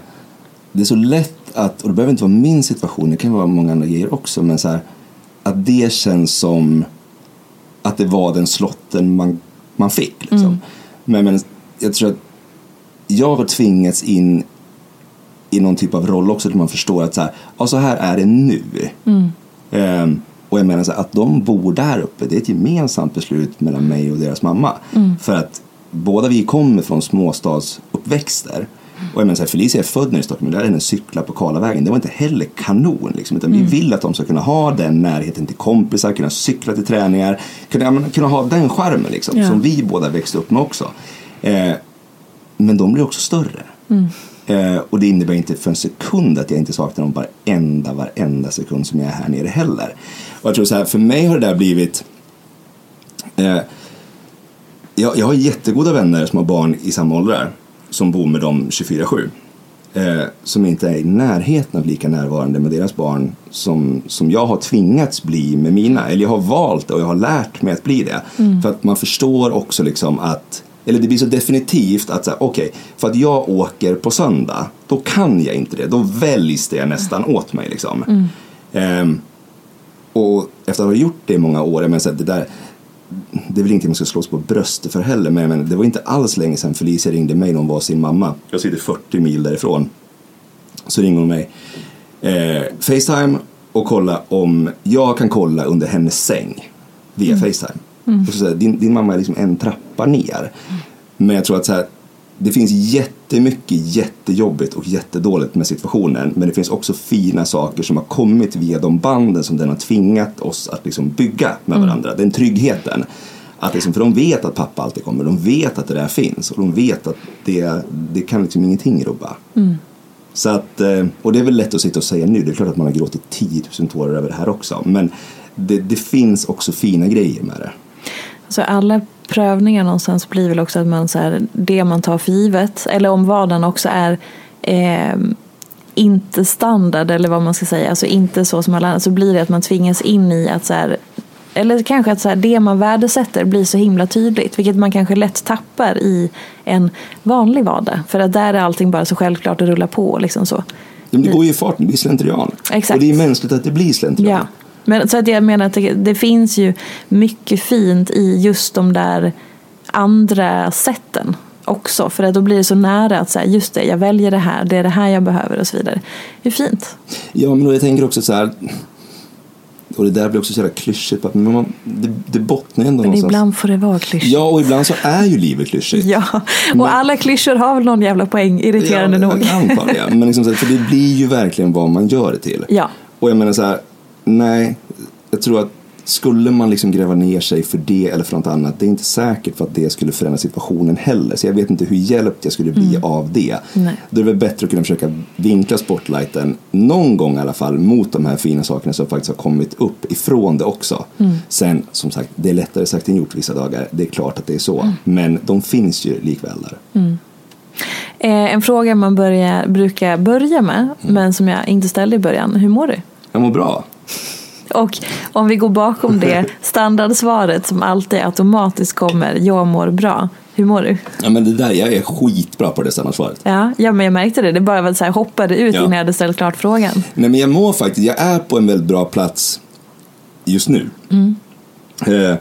det är så lätt att, och det behöver inte vara min situation, det kan vara många andra grejer också, men så här, att det känns som att det var den slotten man, man fick. Liksom. Men, men jag tror att jag har tvingats in i någon typ av roll också där man förstår att så här, ja, så här är det nu. Ehm, och jag menar så att de bor där uppe, det är ett gemensamt beslut mellan mig och deras mamma. För att båda vi kommer från småstadsuppväxter. Och jag menar så här, Felicia är född nere i Stockholm, där är henne cykla på Karlavägen. Det var inte heller kanon. Liksom, utan vi vill att de ska kunna ha den närheten till kompisar, kunna cykla till träningar. Kunna, kunna ha den charmen liksom, Ja. som vi båda växte upp med också. Eh, men de blir också större. Eh, och det innebär inte för en sekund att jag inte saknar dem varenda, varenda sekund som jag är här nere heller. Och jag tror så här, för mig har det där blivit eh, jag, jag har jättegoda vänner som har barn i samma åldrar som bor med dem 24-7. Eh, som inte är i närheten av lika närvarande med deras barn som, som jag har tvingats bli med mina. Eller jag har valt och jag har lärt mig att bli det. För att man förstår också liksom att eller det blir så definitivt att okej, för att jag åker på söndag, då kan jag inte det. Då väljs det nästan åt mig liksom. Ehm, och efter att ha gjort det i många år, jag menar, så här, det där det är väl ingenting man ska slå sig på bröstet för heller, men, men det var inte alls länge sedan Felicia ringde mig när hon var sin mamma. Jag sitter 40 mil därifrån. Så ringer hon mig. Eh, Facetime och kolla om jag kan kolla under hennes säng via Facetime. Och så säger, din, din mamma är liksom en trappa ner. Men jag tror att så här, det finns jättemycket jättejobbigt och jättedåligt med situationen. Men det finns också fina saker som har kommit via de banden som den har tvingat oss att liksom bygga med varandra. Den tryggheten. Att liksom, för de vet att pappa alltid kommer. De vet att det där finns. Och de vet att det, det kan liksom ingenting rubba. Så att, eh, och det är väl lätt att sitta och säga nu. Det är klart att man har gråtit 10 000 tårar över det här också. Men det, det finns också fina grejer med det. Så alla prövningar någonstans blir väl också att man så här, det man tar för givet, eller om vardagen också är eh, inte standard eller vad man ska säga, alltså inte så som alla andra, så blir det att man tvingas in i att så här, eller kanske att så här, det man värdesätter blir så himla tydligt, vilket man kanske lätt tappar i en vanlig vardag. För att där är allting bara så självklart att rulla på. Liksom så. Men det går ju i farten, det blir slentrian. Exakt. Och det är mänskligt att det blir slentrian. Ja, men, så att jag menar att det, det finns ju mycket fint i just de där andra sätten också. För att då blir det så nära att säga just det, jag väljer det här, det är det här jag behöver och så vidare. Det är fint. Ja, men då jag tänker också så här. Och det där blir också så jävla klyschigt. Men man, det, det bottnar ändå Men någonstans. ibland får det vara klyschigt. Ja, och ibland så är ju livet klyschigt. Ja, och alla klyschor har väl någon jävla poäng, irriterande ja, nog. Jag antar det. Men liksom så här, för det blir ju verkligen vad man gör det till. Ja. Och jag menar så här, nej, jag tror att skulle man liksom gräva ner sig för det eller för något annat, det är inte säkert för att det skulle förändra situationen heller. Så jag vet inte hur hjälpt jag skulle bli av det. Nej. Då är det väl bättre att kunna försöka vinkla spotlighten någon gång i alla fall mot de här fina sakerna som faktiskt har kommit upp ifrån det också. Sen, som sagt, det är lättare sagt än gjort vissa dagar. Det är klart att det är så. Men de finns ju likväl där. Eh, en fråga man börjar, brukar börja med, men som jag inte ställde i början. Hur mår du? Jag mår bra. Och om vi går bakom det standardsvaret som alltid automatiskt kommer, jag mår bra. Hur mår du? Ja, men det där, jag är skitbra på det standardsvaret. Ja, ja men jag märkte det. Det bara så här, hoppade ut Ja. innan jag hade ställt klart frågan. Nej, men jag mår faktiskt, jag är på en väldigt bra plats just nu. Eh,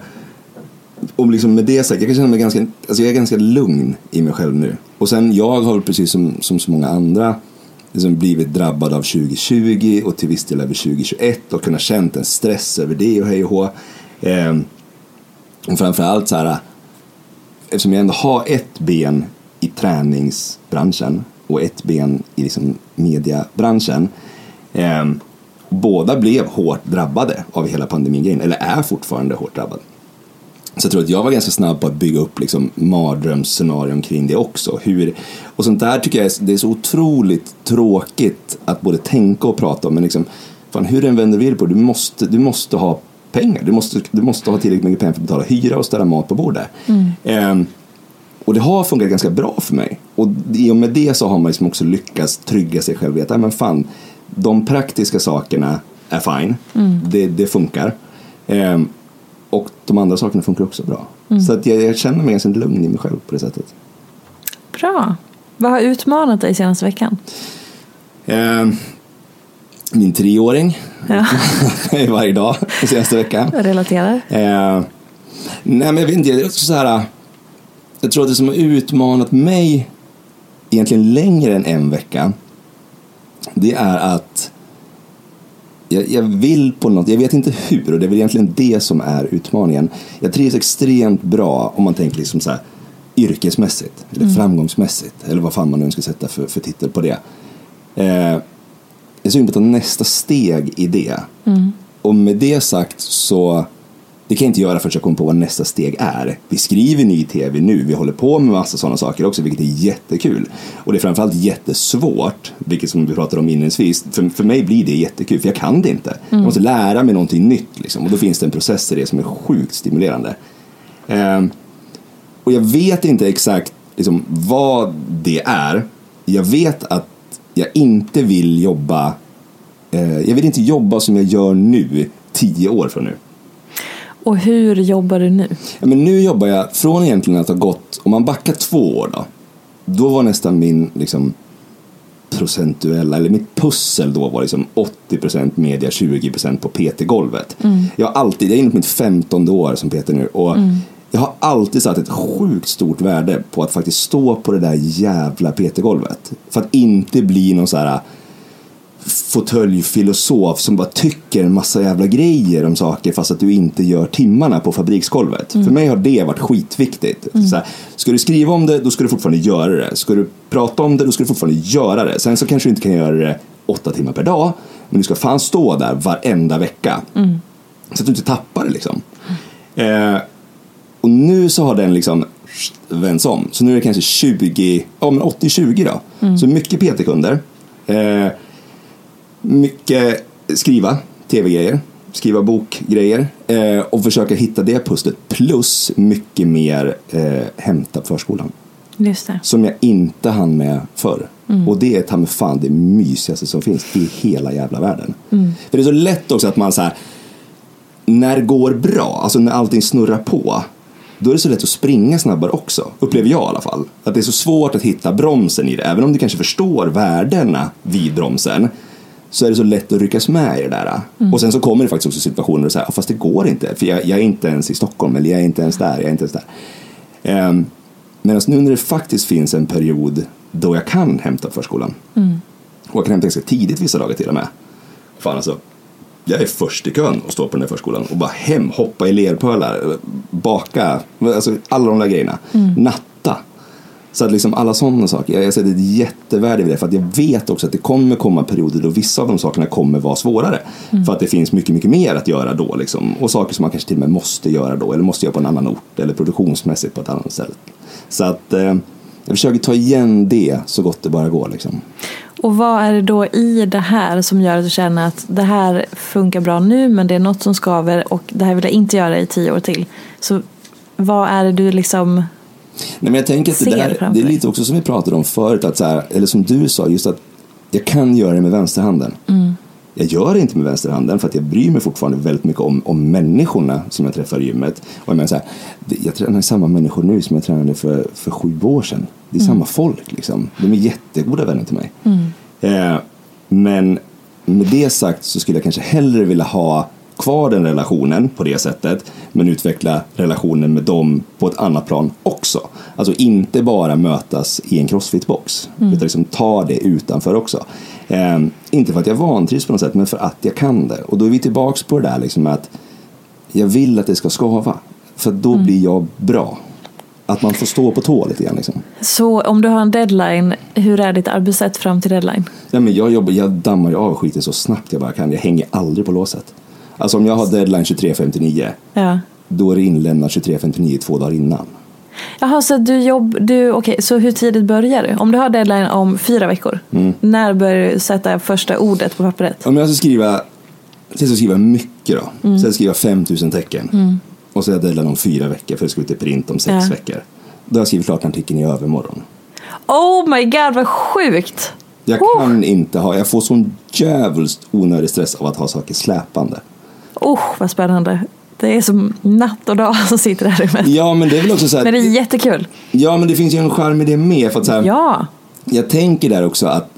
och liksom med det sagt, jag kan känna mig ganska, alltså jag är ganska lugn i mig själv nu. Och sen jag har precis som, som så många andra liksom blivit drabbad av 2020 och till viss del över 2021 och kunnat känt en stress över det och hej och hå. Eh, och framförallt så här, eftersom jag ändå har ett ben i träningsbranschen och ett ben i liksom mediabranschen. Eh, båda blev hårt drabbade av hela pandemigrejen, eller är fortfarande hårt drabbade. Så jag tror att jag var ganska snabb på att bygga upp liksom mardrömsscenarion kring det också. Hur, och sånt där tycker jag är, det är så otroligt tråkigt att både tänka och prata om. Men liksom, fan, hur en vänder vill på du måste, du måste ha pengar. Du måste, du måste ha tillräckligt mycket pengar för att betala hyra och ställa mat på bordet. Ehm, och det har funkat ganska bra för mig. Och i och med det så har man liksom också lyckats trygga sig själv. Att, "Nej, men fan, de praktiska sakerna är fine. Det, det funkar. Ehm, och de andra sakerna funkar också bra. Så att jag, jag känner mig ganska lugn i mig själv på det sättet. Bra. Vad har utmanat dig senaste veckan? Ehm, min treåring Ja. [LAUGHS] varje dag senaste veckan. Jag relaterar. Eh, nej men jag vet inte, jag, så här, jag tror att det som har utmanat mig egentligen längre än en vecka det är att jag, jag vill på något, jag vet inte hur och det är väl egentligen det som är utmaningen. Jag trivs extremt bra om man tänker liksom så här yrkesmässigt eller framgångsmässigt eller vad fan man nu ska sätta för, för titel på det. Eh, jag är sugen på att ta nästa steg i det. Och med det sagt så det kan jag inte göra förrän jag kommer på vad nästa steg är. Vi skriver ny tv nu, vi håller på med massa sådana saker också, vilket är jättekul. Och det är framförallt jättesvårt, vilket som vi pratade om inledningsvis. För, för mig blir det jättekul, för jag kan det inte. Jag måste lära mig någonting nytt, liksom. och då finns det en process i det som är sjukt stimulerande. Ehm, och jag vet inte exakt liksom, vad det är. Jag vet att jag inte vill jobba eh, jag vill inte jobba som jag gör nu, tio år från nu. Och hur jobbar du nu? Ja, men nu jobbar jag från egentligen att ha gått, om man backar två år då, då var nästan min liksom, procentuella, eller mitt pussel då var liksom 80% media, 20% på PT-golvet. Jag har alltid, jag är inne på mitt femtonde år som PT nu och jag har alltid satt ett sjukt stort värde på att faktiskt stå på det där jävla PT-golvet. För att inte bli någon så här fåtöljfilosof som bara tycker en massa jävla grejer om saker fast att du inte gör timmarna på fabriksgolvet. För mig har det varit skitviktigt. Så här, ska du skriva om det, då ska du fortfarande göra det. Ska du prata om det, då ska du fortfarande göra det. Sen så kanske du inte kan göra det åtta timmar per dag, men du ska fan stå där varenda vecka. Så att du inte tappar det liksom. Eh, och nu så har den liksom vänts om. Så nu är det kanske 20, ja men 80-20 då. Så mycket PT-kunder. Eh, mycket skriva tv-grejer, skriva bokgrejer eh, och försöka hitta det pusslet plus mycket mer eh, hämta på förskolan. Just det. Som jag inte hann med förr. Och det är ta mig fan det mysigaste som finns i hela jävla världen. För det är så lätt också att man så här, när det går bra, alltså när allting snurrar på, då är det så lätt att springa snabbare också, upplever jag i alla fall. Att det är så svårt att hitta bromsen i det, även om du kanske förstår värdena vid bromsen så är det så lätt att ryckas med i det där. Och sen så kommer det faktiskt också situationer och säger, fast det går inte, för jag, jag är inte ens i Stockholm, eller jag är inte ens där, jag är inte ens där. Um, Medan nu när det faktiskt finns en period då jag kan hämta förskolan, och jag kan hämta ganska tidigt vissa dagar till och med. Fan alltså, jag är först i kön och står på den där förskolan och bara hem, hoppa i lerpölar, baka, alltså alla de där grejerna. Natta. Så att liksom alla sådana saker, jag, sätter ett jättevärde vid det för att jag vet också att det kommer komma perioder då vissa av de sakerna kommer vara svårare. För att det finns mycket, mycket mer att göra då liksom. Och saker som man kanske till och med måste göra då eller måste göra på en annan ort eller produktionsmässigt på ett annat ställe. Så att eh, jag försöker ta igen det så gott det bara går liksom. Och vad är det då i det här som gör att du känner att det här funkar bra nu men det är något som skaver och det här vill jag inte göra i tio år till. Så vad är det du liksom Nej, men jag tänker att det, där, det är lite också som vi pratade om förut, att så här, eller som du sa, just att jag kan göra det med vänsterhanden. Mm. Jag gör det inte med vänsterhanden för att jag bryr mig fortfarande väldigt mycket om, om människorna som jag träffar i gymmet. Och jag, menar så här, jag tränar samma människor nu som jag tränade för, för sju år sedan. Det är Mm. samma folk liksom. De är jättegoda vänner till mig. Eh, men med det sagt så skulle jag kanske hellre vilja ha kvar den relationen på det sättet men utveckla relationen med dem på ett annat plan också. Alltså inte bara mötas i en crossfit-box utan liksom ta det utanför också. Eh, inte för att jag vantrivs på något sätt men för att jag kan det. Och då är vi tillbaks på det där liksom att jag vill att det ska skava för då blir jag bra. Att man får stå på tå lite grann liksom. Så om du har en deadline, hur är ditt arbetssätt fram till deadline? Nej, men jag, jobbar, jag dammar ju av skiten så snabbt jag bara kan. Jag hänger aldrig på låset. Alltså om jag har deadline 23.59 Ja. då är det inlämnat 23.59 två dagar innan. Jaha, så du jobb, du, okej, så hur tidigt börjar du? Om du har deadline om fyra veckor, Mm. när börjar du sätta första ordet på pappret? Om jag ska skriva, jag ska skriva mycket då. Så jag ska skriva 5000 tecken. Och så är jag deadline om fyra veckor för det ska ut i print om sex Ja. veckor. Då har jag skrivit klart artikeln i övermorgon. Oh my god, vad sjukt! Jag Oh. kan inte ha, jag får sån djävulskt onödig stress av att ha saker släpande. Oh, vad spännande. Det är som natt och dag som sitter i det här rummet. Ja, men det är väl också så här, Men det är jättekul. Ja, men det finns ju en charm i det med. För att så här, Ja. Jag tänker där också att,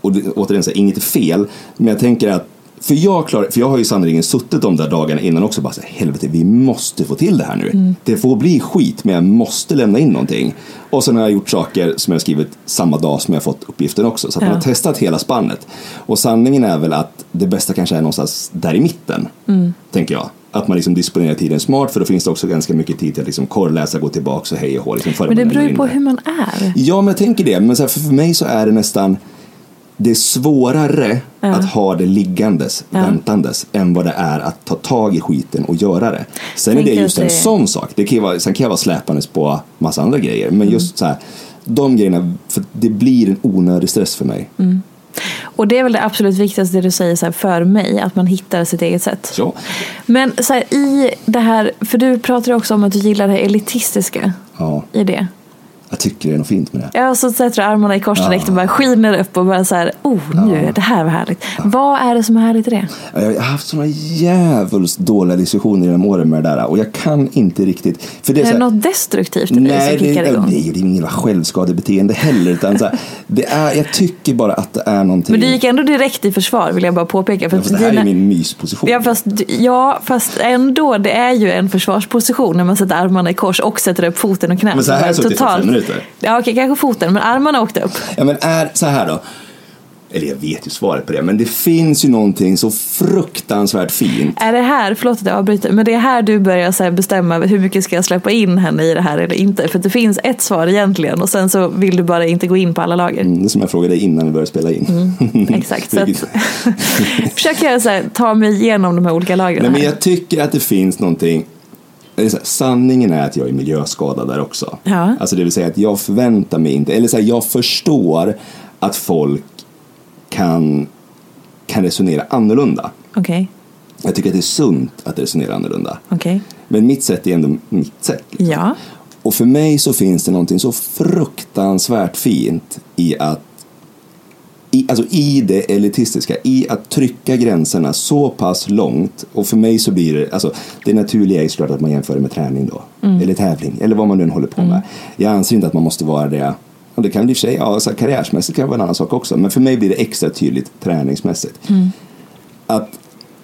och återigen, så här, inget är fel, men jag tänker att för jag, klar, för jag har ju sannerligen suttit de där dagarna innan också bara så helvete, vi måste få till det här nu. Mm. Det får bli skit, men jag måste lämna in någonting. Och sen har jag gjort saker som jag skrivit samma dag som jag fått uppgiften också. Så att man Ja. har testat hela spannet. Och sanningen är väl att det bästa kanske är någonstans där i mitten, Mm. tänker jag. Att man liksom disponerar tiden smart, för då finns det också ganska mycket tid till att liksom korrläsa, gå tillbaka och hej och hå. Liksom, Men det man beror ju på hur man är. Ja, men jag tänker det. Men så här, för mig så är det nästan det är svårare att ha det liggandes, Ja. väntandes, än vad det är att ta tag i skiten och göra det. Sen är det just en det- sån sak. Det kan vara, sen kan jag vara släpandes på massa andra grejer. Men Mm. just så här, de grejerna, för det blir en onödig stress för mig. Mm. Och det är väl det absolut viktigaste det du säger så här, för mig, att man hittar sitt eget sätt. Så, Men så här, i det här, för du pratar också om att du gillar det elitistiska ja, i det. Jag tycker det är något fint med det. Ja, så sätter du armarna i kors direkt och bara skiner upp och bara så här, oh nu, det här var härligt. Vad är det som är härligt i det? Jag har haft såna jävligt dåliga diskussioner genom åren med det där och jag kan inte riktigt. För det är Är det här, något destruktivt i Nej, som det, kickar är- igång? nej, det är inget självskadebeteende heller. Utan så här, det är, jag tycker bara att det är någonting. Men du gick ändå direkt i försvar vill jag bara påpeka. För Ja, fast det här dina- är min mysposition. Ja fast, ja, fast ändå, det är ju en försvarsposition när man sätter armarna i kors och sätter upp foten och knät. Men så här jag suttit i fem minuter. Ja, okej, kanske foten, men armarna åkte upp. Ja, men är så här då. Eller jag vet ju svaret på det, men det finns ju någonting så fruktansvärt fint. Är det här, förlåt att jag avbryter, men det är här du börjar så bestämma hur mycket ska jag släppa in henne i det här eller inte? För det finns ett svar egentligen och sen så vill du bara inte gå in på alla lager. Mm, Som jag frågade innan vi började spela in. [LAUGHS] Exakt, så att, [LAUGHS] försöker jag så här, ta mig igenom de här olika lagren. Nej, men jag tycker att det finns någonting. Är här, Sanningen är att jag är miljöskadad där också. Ja. Alltså det vill säga att jag förväntar mig inte, eller så här, jag förstår att folk kan, kan resonera annorlunda. Okej, Jag tycker att det är sunt att resonera annorlunda. okej. Men mitt sätt är ändå mitt sätt. liksom. Ja, Och för mig så finns det någonting så fruktansvärt fint i att i, alltså i det elitistiska, i att trycka gränserna så pass långt. Och för mig så blir det, alltså det naturliga är såklart att man jämför det med träning då. Eller tävling, eller vad man nu håller på med. Jag anser inte att man måste vara det. Och det kan i och för sig, ja, så karriärsmässigt kan vara en annan sak också. Men för mig blir det extra tydligt träningsmässigt. Att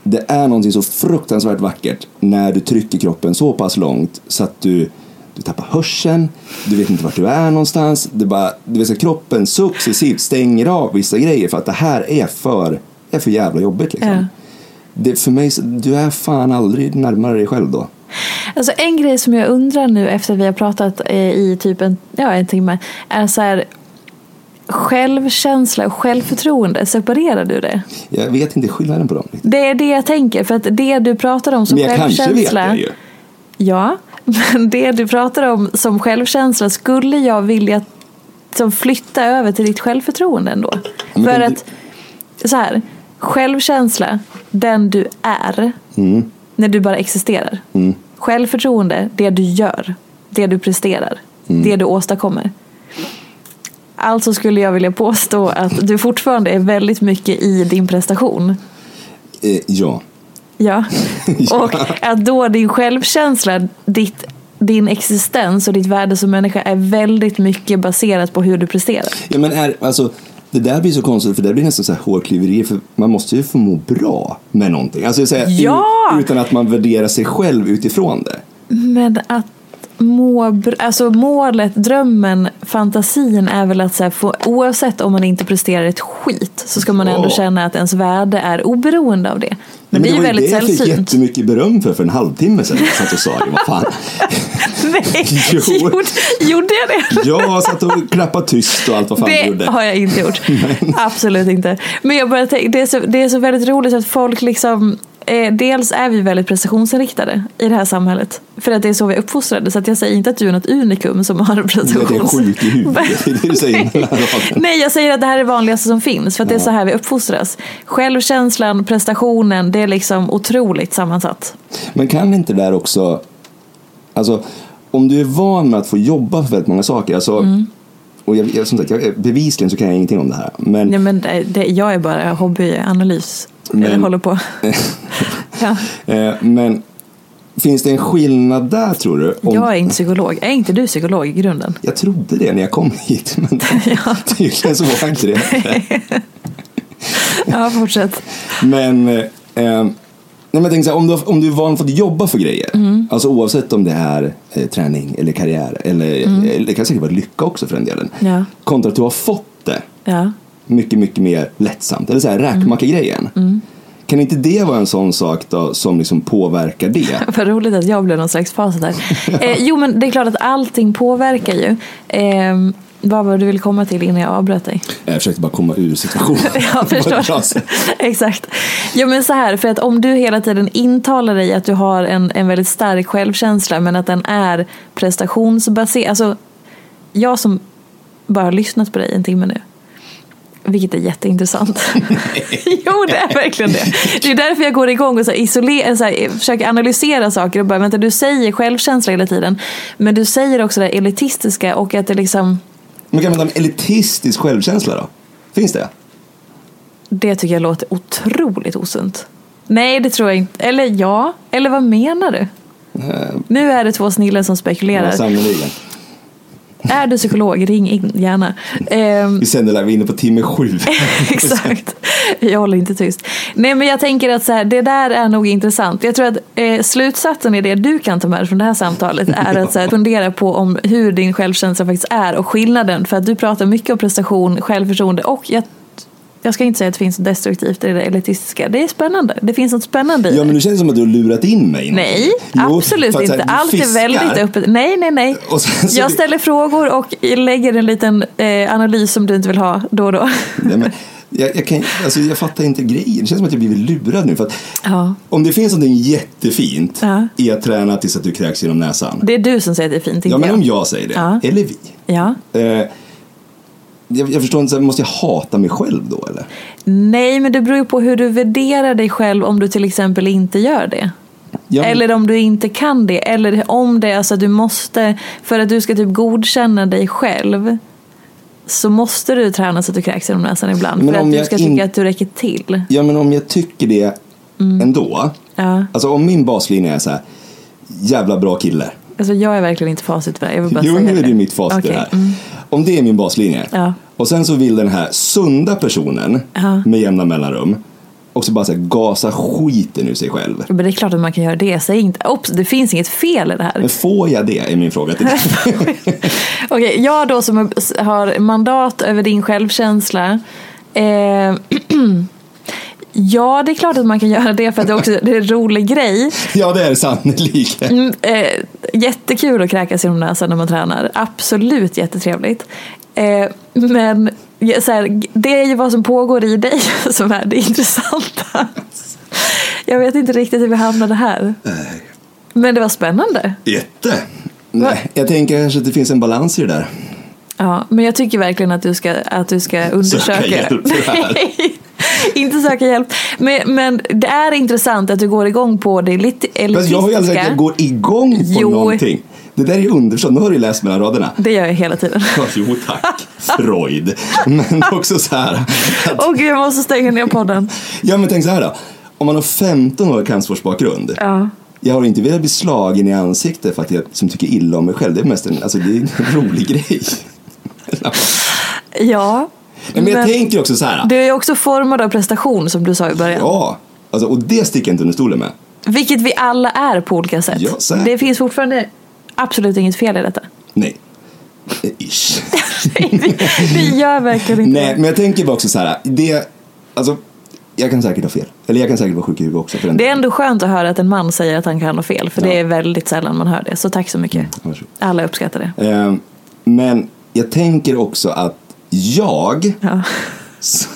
det är någonting så fruktansvärt vackert när du trycker kroppen så pass långt så att du, du tappar hörseln, du vet inte vart du är någonstans. Det bara, du vet, så kroppen successivt stänger av vissa grejer för att det här är för, är för jävla jobbigt. Liksom. Ja. Det, för mig, du är fan aldrig närmare dig själv då. Alltså en grej som jag undrar nu efter vi har pratat eh, i typ en, ja, en timme är så här självkänsla och självförtroende, separerar du det? Jag vet inte skillnaden på dem. Det är det jag tänker, för att det du pratar om som Men jag kanske vet självkänsla det ju. Ja, men det du pratar om som självkänsla skulle jag vilja som flytta över till ditt självförtroende ändå. Men För att, så här, självkänsla, den du är, Mm. när du bara existerar. Självförtroende, det du gör, det du presterar, Mm. det du åstadkommer. Alltså skulle jag vilja påstå att du fortfarande är väldigt mycket i din prestation. Eh, ja. [LAUGHS] Ja. Och att då din självkänsla, ditt, din existens och ditt värde som människa är väldigt mycket baserat på hur du presterar. ja men är, alltså, det där blir så konstigt för det blir nästan så här hårklyverier för man måste ju få må bra med någonting. Alltså, så här, Ja! Utan att man värderar sig själv utifrån det. Men att må, alltså målet, drömmen, fantasin är väl att så få, oavsett om man inte presterar ett skit så ska man ändå Ja. känna att ens värde är oberoende av det. Men, det är ju väldigt det jag fick sällsynt. jättemycket beröm för för en halvtimme sedan. Jag satt och sa det, vad fan. [LAUGHS] Nej, [LAUGHS] Jo. gjorde, gjorde jag det? Jag satt och klappade tyst och allt vad fan Det gjorde. har jag inte gjort. [LAUGHS] Absolut inte. Men jag bara tänker, det, är så, det är så väldigt roligt att folk liksom eh, Dels är vi väldigt prestationsinriktade i det här samhället. För att det är så vi är uppfostrade. Så att jag säger inte att du är något unikum som har Det är prestations... sjuk i huvudet. [LAUGHS] Det är det du säger. Nej, jag säger att det här är det vanligaste som finns. För att det är så här vi uppfostras. Självkänslan, prestationen, det är liksom otroligt sammansatt. Men kan inte det där också, alltså om du är van med att få jobba för väldigt många saker, alltså, Mm. och jag, jag, som sagt, jag, bevisligen så kan jag ingenting om det här, men Ja, men det, jag är bara hobbyanalys. Men- Eller håller på. [LAUGHS] ja. Eh, men finns det en skillnad där tror du? Om, Jag är inte psykolog. Är inte du psykolog i grunden? jag trodde det när jag kom hit, men [LAUGHS] [LAUGHS] tydligen så var jag inte det. [LAUGHS] Ja, fortsätt. Men, eh, eh, nej, men jag så här, om, du, om du är van för att jobba för grejer, Mm. alltså oavsett om det är eh, träning eller karriär, eller, eller det kan säkert vara lycka också för den delen, Mm. Ja. kontra att du har fått det Ja. mycket, mycket mer lättsamt. Eller så här, räkmacka-grejen. Mm. Kan inte det vara en sån sak då som liksom påverkar det? [LAUGHS] Vad roligt att jag blev någon slags fas där. [LAUGHS] Eh, jo, men det är klart att allting påverkar ju. Eh, vad var det du ville komma till innan jag avbröt dig? Jag försökte bara komma ur situationen. [LAUGHS] Jag förstår. Exakt. Jo men så här, för att om du hela tiden intalar dig att du har en, en väldigt stark självkänsla men att den är prestationsbaserad. Alltså, jag som bara har lyssnat på dig en timme nu. Vilket är jätteintressant. [LAUGHS] [LAUGHS] jo, det är verkligen det. Det är därför jag går igång och så isoler, så här, försöker analysera saker och bara, vänta, du säger självkänsla hela tiden. Men du säger också det elitistiska och att det liksom, Men kan man ha en elitistisk självkänsla då? Finns det? Det tycker jag låter otroligt osunt. Nej, det tror jag inte. Eller ja, eller vad menar du? Nu är det två snillen som spekulerar. Ja. Är du psykolog, ring in gärna. Ehm, Vi sänder live, inne på timme sju. [LAUGHS] Exakt. Jag håller inte tyst. Nej men jag tänker att så här, det där är nog intressant. Jag tror att eh, slutsatsen i det du kan ta med dig från det här samtalet är [LAUGHS] att så här, fundera på om hur din självkänsla faktiskt är och skillnaden. För att du pratar mycket om prestation, självförtroende och jag, jag ska inte säga att det finns något destruktivt i det elitistiska. Det är spännande. Det finns något spännande i Ja, det. men nu känns det som att du har lurat in mig. Nej. Jo, absolut här, inte. Allt är fiskar. väldigt öppet. Nej, nej, nej. Sen Jag det- ställer frågor och lägger en liten eh, analys som du inte vill ha då och då. Nej, men jag, jag, kan, alltså, jag fattar inte grejen. Det känns som att jag blivit lurad nu. För att Ja. Om det finns någonting jättefint Ja. i att träna tills att du kräks genom näsan. Det är du som säger att det är fint, inte ja, men jag. om jag säger det. Ja. Eller vi. Ja. Eh, jag, jag förstår inte, måste jag hata mig själv då eller? Nej, men det beror ju på hur du värderar dig själv om du till exempel inte gör det. Ja, men- Eller om du inte kan det. Eller om det är så att du måste, för att du ska typ godkänna dig själv. Så måste du träna så att du kräks genom näsan ibland. Men för om att du ska in- tycka att du räcker till. Ja, men om jag tycker det ändå. Mm. Ja. Alltså om min baslinje är så här, jävla bra kille. Alltså jag är verkligen inte facit för det. Jag vill bara Jo, nu är det mitt facit Okej, här. mm. Om det är min baslinje. Ja. Och sen så vill den här sunda personen Ja. med jämna mellanrum också bara så här, gasa skiten ur sig själv. Men det är klart att man kan göra det. Säg inte, Ops, det finns inget fel i det här. Men får jag det är min fråga till dig. [LAUGHS] Okej, jag då som har mandat över din självkänsla. Eh, [CLEARS THROAT] ja, det är klart att man kan göra det för att det också det är en rolig grej. ja, det är det sannoliken. Mm, eh, jättekul att kräkas genom näsan när man tränar. Absolut jättetrevligt. Eh, men så här, det är ju vad som pågår i dig [LAUGHS] som är det intressanta. Jag vet inte riktigt hur vi hamnade här. Men det var spännande. Jätte. Nej, jag tänker kanske att det finns en balans i det där. Ja, men jag tycker verkligen att du ska, att du ska undersöka hjälp för det här. [LAUGHS] Nej, [LAUGHS] inte söka hjälp. Men, men det är intressant att du går igång på det lite Fast jag har ju aldrig sagt att jag går igång på Jo. någonting. Det där är ju underförstått. Nu har du ju läst mellan raderna. Det gör jag hela tiden. Jo tack, Freud. Men också så här. Åh gud, jag måste stänga ner podden. ja men tänk så här då. Om man har 15 år kampsportsbakgrund. Ja. Jag har inte velat bli slagen i ansiktet för att jag som tycker illa om mig själv. Det är mest en, alltså, det är en [LAUGHS] rolig grej. Ja. Men, men jag tänker också så här. Du är också formad av prestation som du sa i början. Ja, alltså, och det sticker jag inte under stolen med. Vilket vi alla är på olika sätt. Ja, säkert. det finns fortfarande absolut inget fel i detta. Nej. Eh, Ish. [LAUGHS] Det gör verkligen inte Nej, men jag tänker bara också så här. Det, alltså, jag kan säkert ha fel. Eller jag kan säkert vara sjuk i huvudet också. För den Det är ändå skönt att höra att en man säger att han kan ha fel. För det är väldigt sällan man hör det. Så tack så mycket. Varsågod. Alla uppskattar det. Eh, men jag tänker också att jag Ja. [LAUGHS]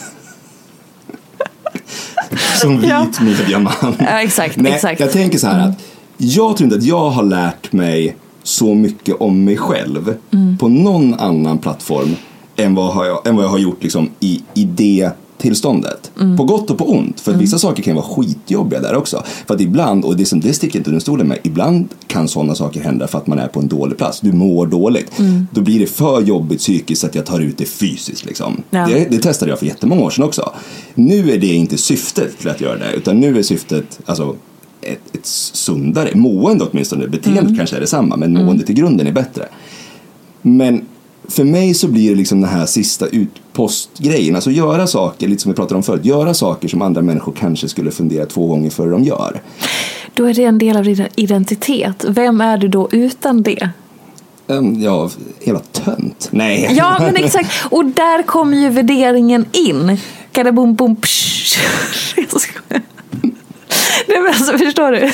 som vit Ja. mediaman. Ja, exakt, Nej, exakt. Jag tänker så här att jag tror inte att jag har lärt mig så mycket om mig själv Mm. på någon annan plattform än vad, jag, än vad jag har gjort liksom i, i det tillståndet. Mm. På gott och på ont. För vissa saker kan vara skitjobbiga där också. För att ibland, och det som det sticker inte under stolen med, ibland kan sådana saker hända för att man är på en dålig plats. Du mår dåligt. Mm. Då blir det för jobbigt psykiskt att jag tar ut det fysiskt. Liksom. Ja. Det, det testade jag för jättemånga år sedan också. Nu är det inte syftet till att göra det, utan nu är syftet alltså, ett, ett sundare mående åtminstone. Beteendet kanske är detsamma men måendet i grunden är bättre. Men för mig så blir det liksom den här sista utpostgrejen. Alltså göra saker, lite som vi pratade om förut, göra saker som andra människor kanske skulle fundera två gånger före de gör. Då är det en del av din identitet. Vem är du då utan det? Ja, hela tönt. Nej. Ja, men exakt. Och där kommer ju värderingen in. Kadabum, bum, psh. Nej, men alltså, förstår du?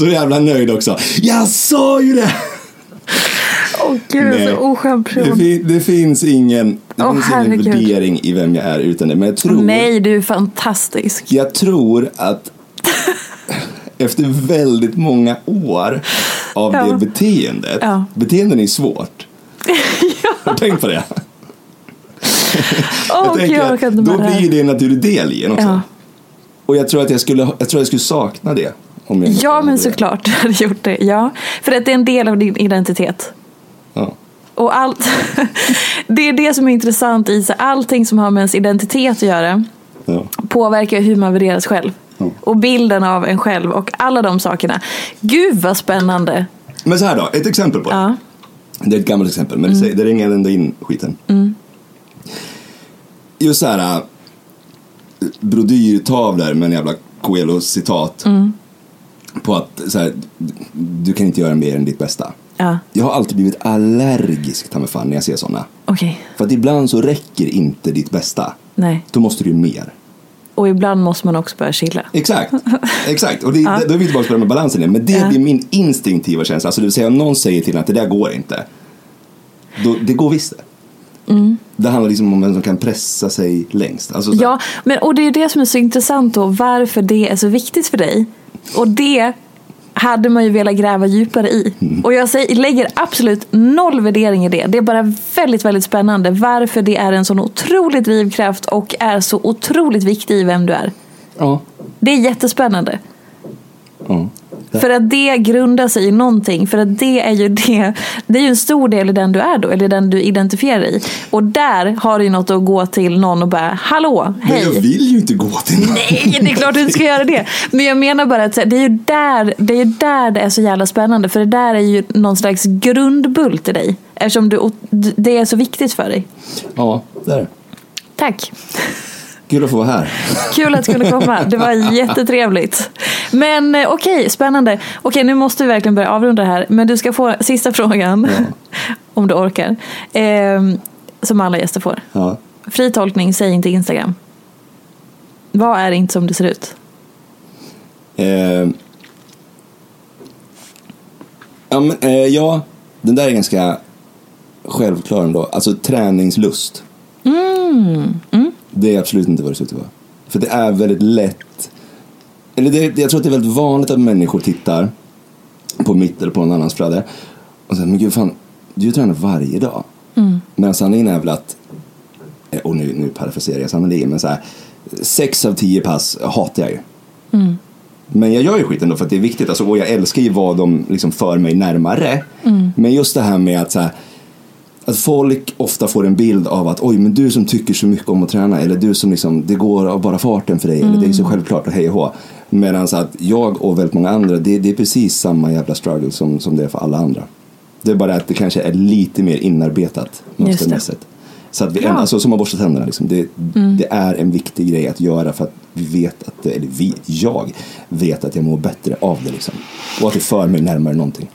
Så jävla nöjd också. Jag sa ju det! Åh gud, Nej. så oskön Det, person. det finns ingen, det Åh, finns ingen värdering i vem jag är utan det. Men jag tror, Nej, du är fantastisk. jag tror att efter väldigt många år av Ja. det beteendet. Ja. Beteenden är svårt. [LAUGHS] Har du tänkt på det? Jag gud, tänker jag att då blir det en naturlig del i en också. Ja. Och jag tror att jag skulle, jag tror jag skulle sakna det. Om jag Ja, men såklart [LAUGHS] du hade gjort det. Ja, för att det är en del av din identitet. Ja. Och allt, [LAUGHS] det är det som är intressant i så allting som har med ens identitet att göra Ja. påverkar hur man värderas själv. Och bilden av en själv och alla de sakerna. Gud vad spännande! Men så här då, ett exempel på det. Ja. Det är ett gammalt exempel, men det, säger, det ringer ändå in skiten. Just så här äh, brodyrtavlor med en jävla Coelho-citat. På att så här, du kan inte göra mer än ditt bästa. Ja, Jag har alltid blivit allergisk ta mig fan när jag ser sådana. okej. För att ibland så räcker inte ditt bästa. Nej. Då måste du ju mer. Och ibland måste man också börja chilla. Exakt, [LAUGHS] exakt. Och det, då är vi tillbaka på det med balansen igen. Men det Ja. blir min instinktiva känsla. Alltså det vill säga om någon säger till en att det där går inte. Då, det går visst det. Mm. Det handlar liksom om vem som kan pressa sig längst. Alltså, så- Ja, men, och det är det som är så intressant då, varför det är så viktigt för dig. Och det hade man ju velat gräva djupare i. Mm. Och jag säger, lägger absolut noll värdering i det. Det är bara väldigt, väldigt spännande varför det är en sån otrolig drivkraft och är så otroligt viktig i vem du är. ja. Det är jättespännande. Ja. För att det grundar sig i någonting. För att det är ju det. Det är ju en stor del i den du är då. Eller den du identifierar dig i. Och där har du ju något att gå till någon och bara Hallå, Men hej. jag vill ju inte gå till någon. Nej, det är klart du inte ska göra det. Men jag menar bara att det är ju där det är, där det är så jävla spännande. För det där är ju någon slags grundbult i dig. Eftersom du, det är så viktigt för dig. Ja, det är det. Tack. Kul att få vara här. Kul att du kunde komma. Det var [LAUGHS] jättetrevligt. Men eh, okej, spännande. Okej, nu måste vi verkligen börja avrunda här. Men du ska få sista [LAUGHS] frågan. [LAUGHS] Om du orkar. Eh, som alla gäster får. Ja. Fri tolkning, säg inte Instagram. Vad är inte som det ser ut? Eh, ja, men, eh, ja, den där är ganska självklar ändå. Alltså träningslust. Det är absolut inte vad det ser ut att vara. För det är väldigt lätt. Eller det, jag tror att det är väldigt vanligt att människor tittar på mitt eller på någon annans flöde och säger, men gud fan, du tränar varje dag. Men sanningen är väl att, eh, och nu, nu parafraserar jag sannerligen, men så här, sex av tio pass hatar jag ju. Men jag gör ju skiten då för att det är viktigt. Alltså, och jag älskar ju vad de liksom för mig närmare. Men just det här med att, så här, att folk ofta får en bild av att oj, men du som tycker så mycket om att träna eller du som liksom, det går av bara farten för dig eller det är så självklart och hej och hå. Medan att jag och väldigt många andra, det, det är precis samma jävla struggle som, som det är för alla andra. Det är bara att det kanske är lite mer inarbetat mönstermässigt. Så att vi, Ja. alltså, som att borsta tänderna, liksom. det, det är en viktig grej att göra för att vi vet att, det- eller vi, jag vet att jag mår bättre av det liksom. Och att det för mig närmare någonting.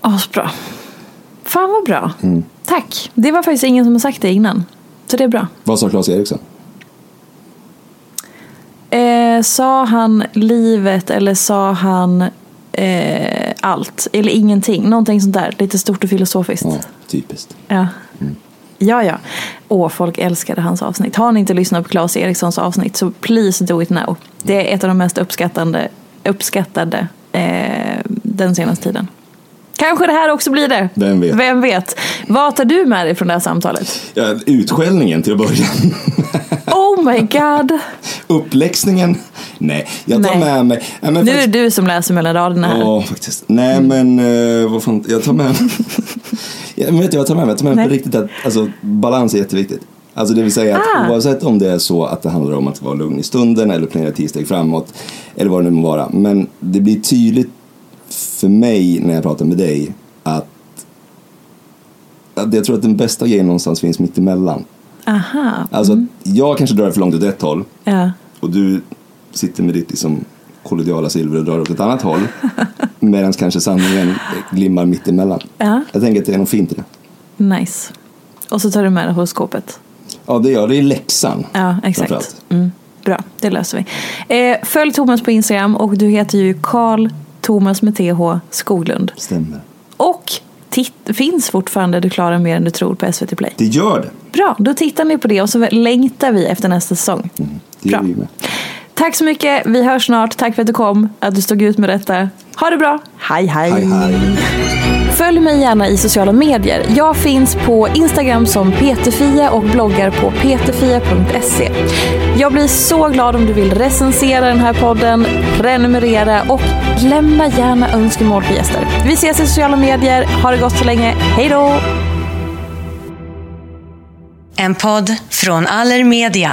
Asbra. Fan vad bra. Tack. Det var faktiskt ingen som har sagt det innan. Så det är bra. Vad sa Claes Eriksson? Eh, sa han livet eller sa han eh, allt? Eller ingenting? Någonting sånt där. Lite stort och filosofiskt. Ja, typiskt. Ja. Ja, ja. Åh, folk älskade hans avsnitt. Har ni inte lyssnat på Claes Erikssons avsnitt så please do it now. Det är ett av de mest uppskattande, uppskattade eh, den senaste tiden. Kanske det här också blir det. Vem vet? Vem vet? Vad tar du med dig från det här samtalet? Ja, utskällningen till att börja. Oh my god! Uppläxningen? Nej, jag tar Nej. med mig... Men Nu är det faktiskt- du som läser mellan raderna här. Ja, faktiskt. Nej, men eh, vad fan, jag tar med ja, men vet jag tar med mig? Jag tar med mig Nej. på riktigt att alltså, balans är jätteviktigt. Alltså det vill säga att Ah. oavsett om det är så att det handlar om att vara lugn i stunden eller planera tio steg framåt eller vad det nu må vara. Men det blir tydligt för mig när jag pratar med dig att, att jag tror att den bästa grejen någonstans finns mitt emellan. Aha. Alltså att jag kanske drar för långt åt ett håll Ja. och du sitter med ditt liksom kollodiala silver och drar åt ett annat håll. [LAUGHS] Medan kanske sanningen glimmar mitt emellan. Ja. Jag tänker att det är något fint i det. Nice. Och så tar du med det horoskopet. Ja, det gör det i läxan. Ja, exakt. Mm, bra, det löser vi. Eh, följ Thomas på Instagram och du heter ju Karl Thomas med TH Skoglund. Stämmer. Och titt, finns fortfarande Du klarar mer än du tror på SVT Play. Det gör det. Bra, då tittar ni på det och så längtar vi efter nästa säsong. Det gör Bra. vi med. Tack så mycket, vi hörs snart. Tack för att du kom, att du stod ut med detta. Ha det bra, hej hej! Hej, hej. Följ mig gärna i sociala medier. Jag finns på Instagram som peterfia och bloggar på peterfia.se. Jag blir så glad om du vill recensera den här podden, prenumerera och lämna gärna önskemål på gäster. Vi ses i sociala medier. Ha det gott så länge. Hej då! En podd från Allermedia.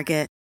Target.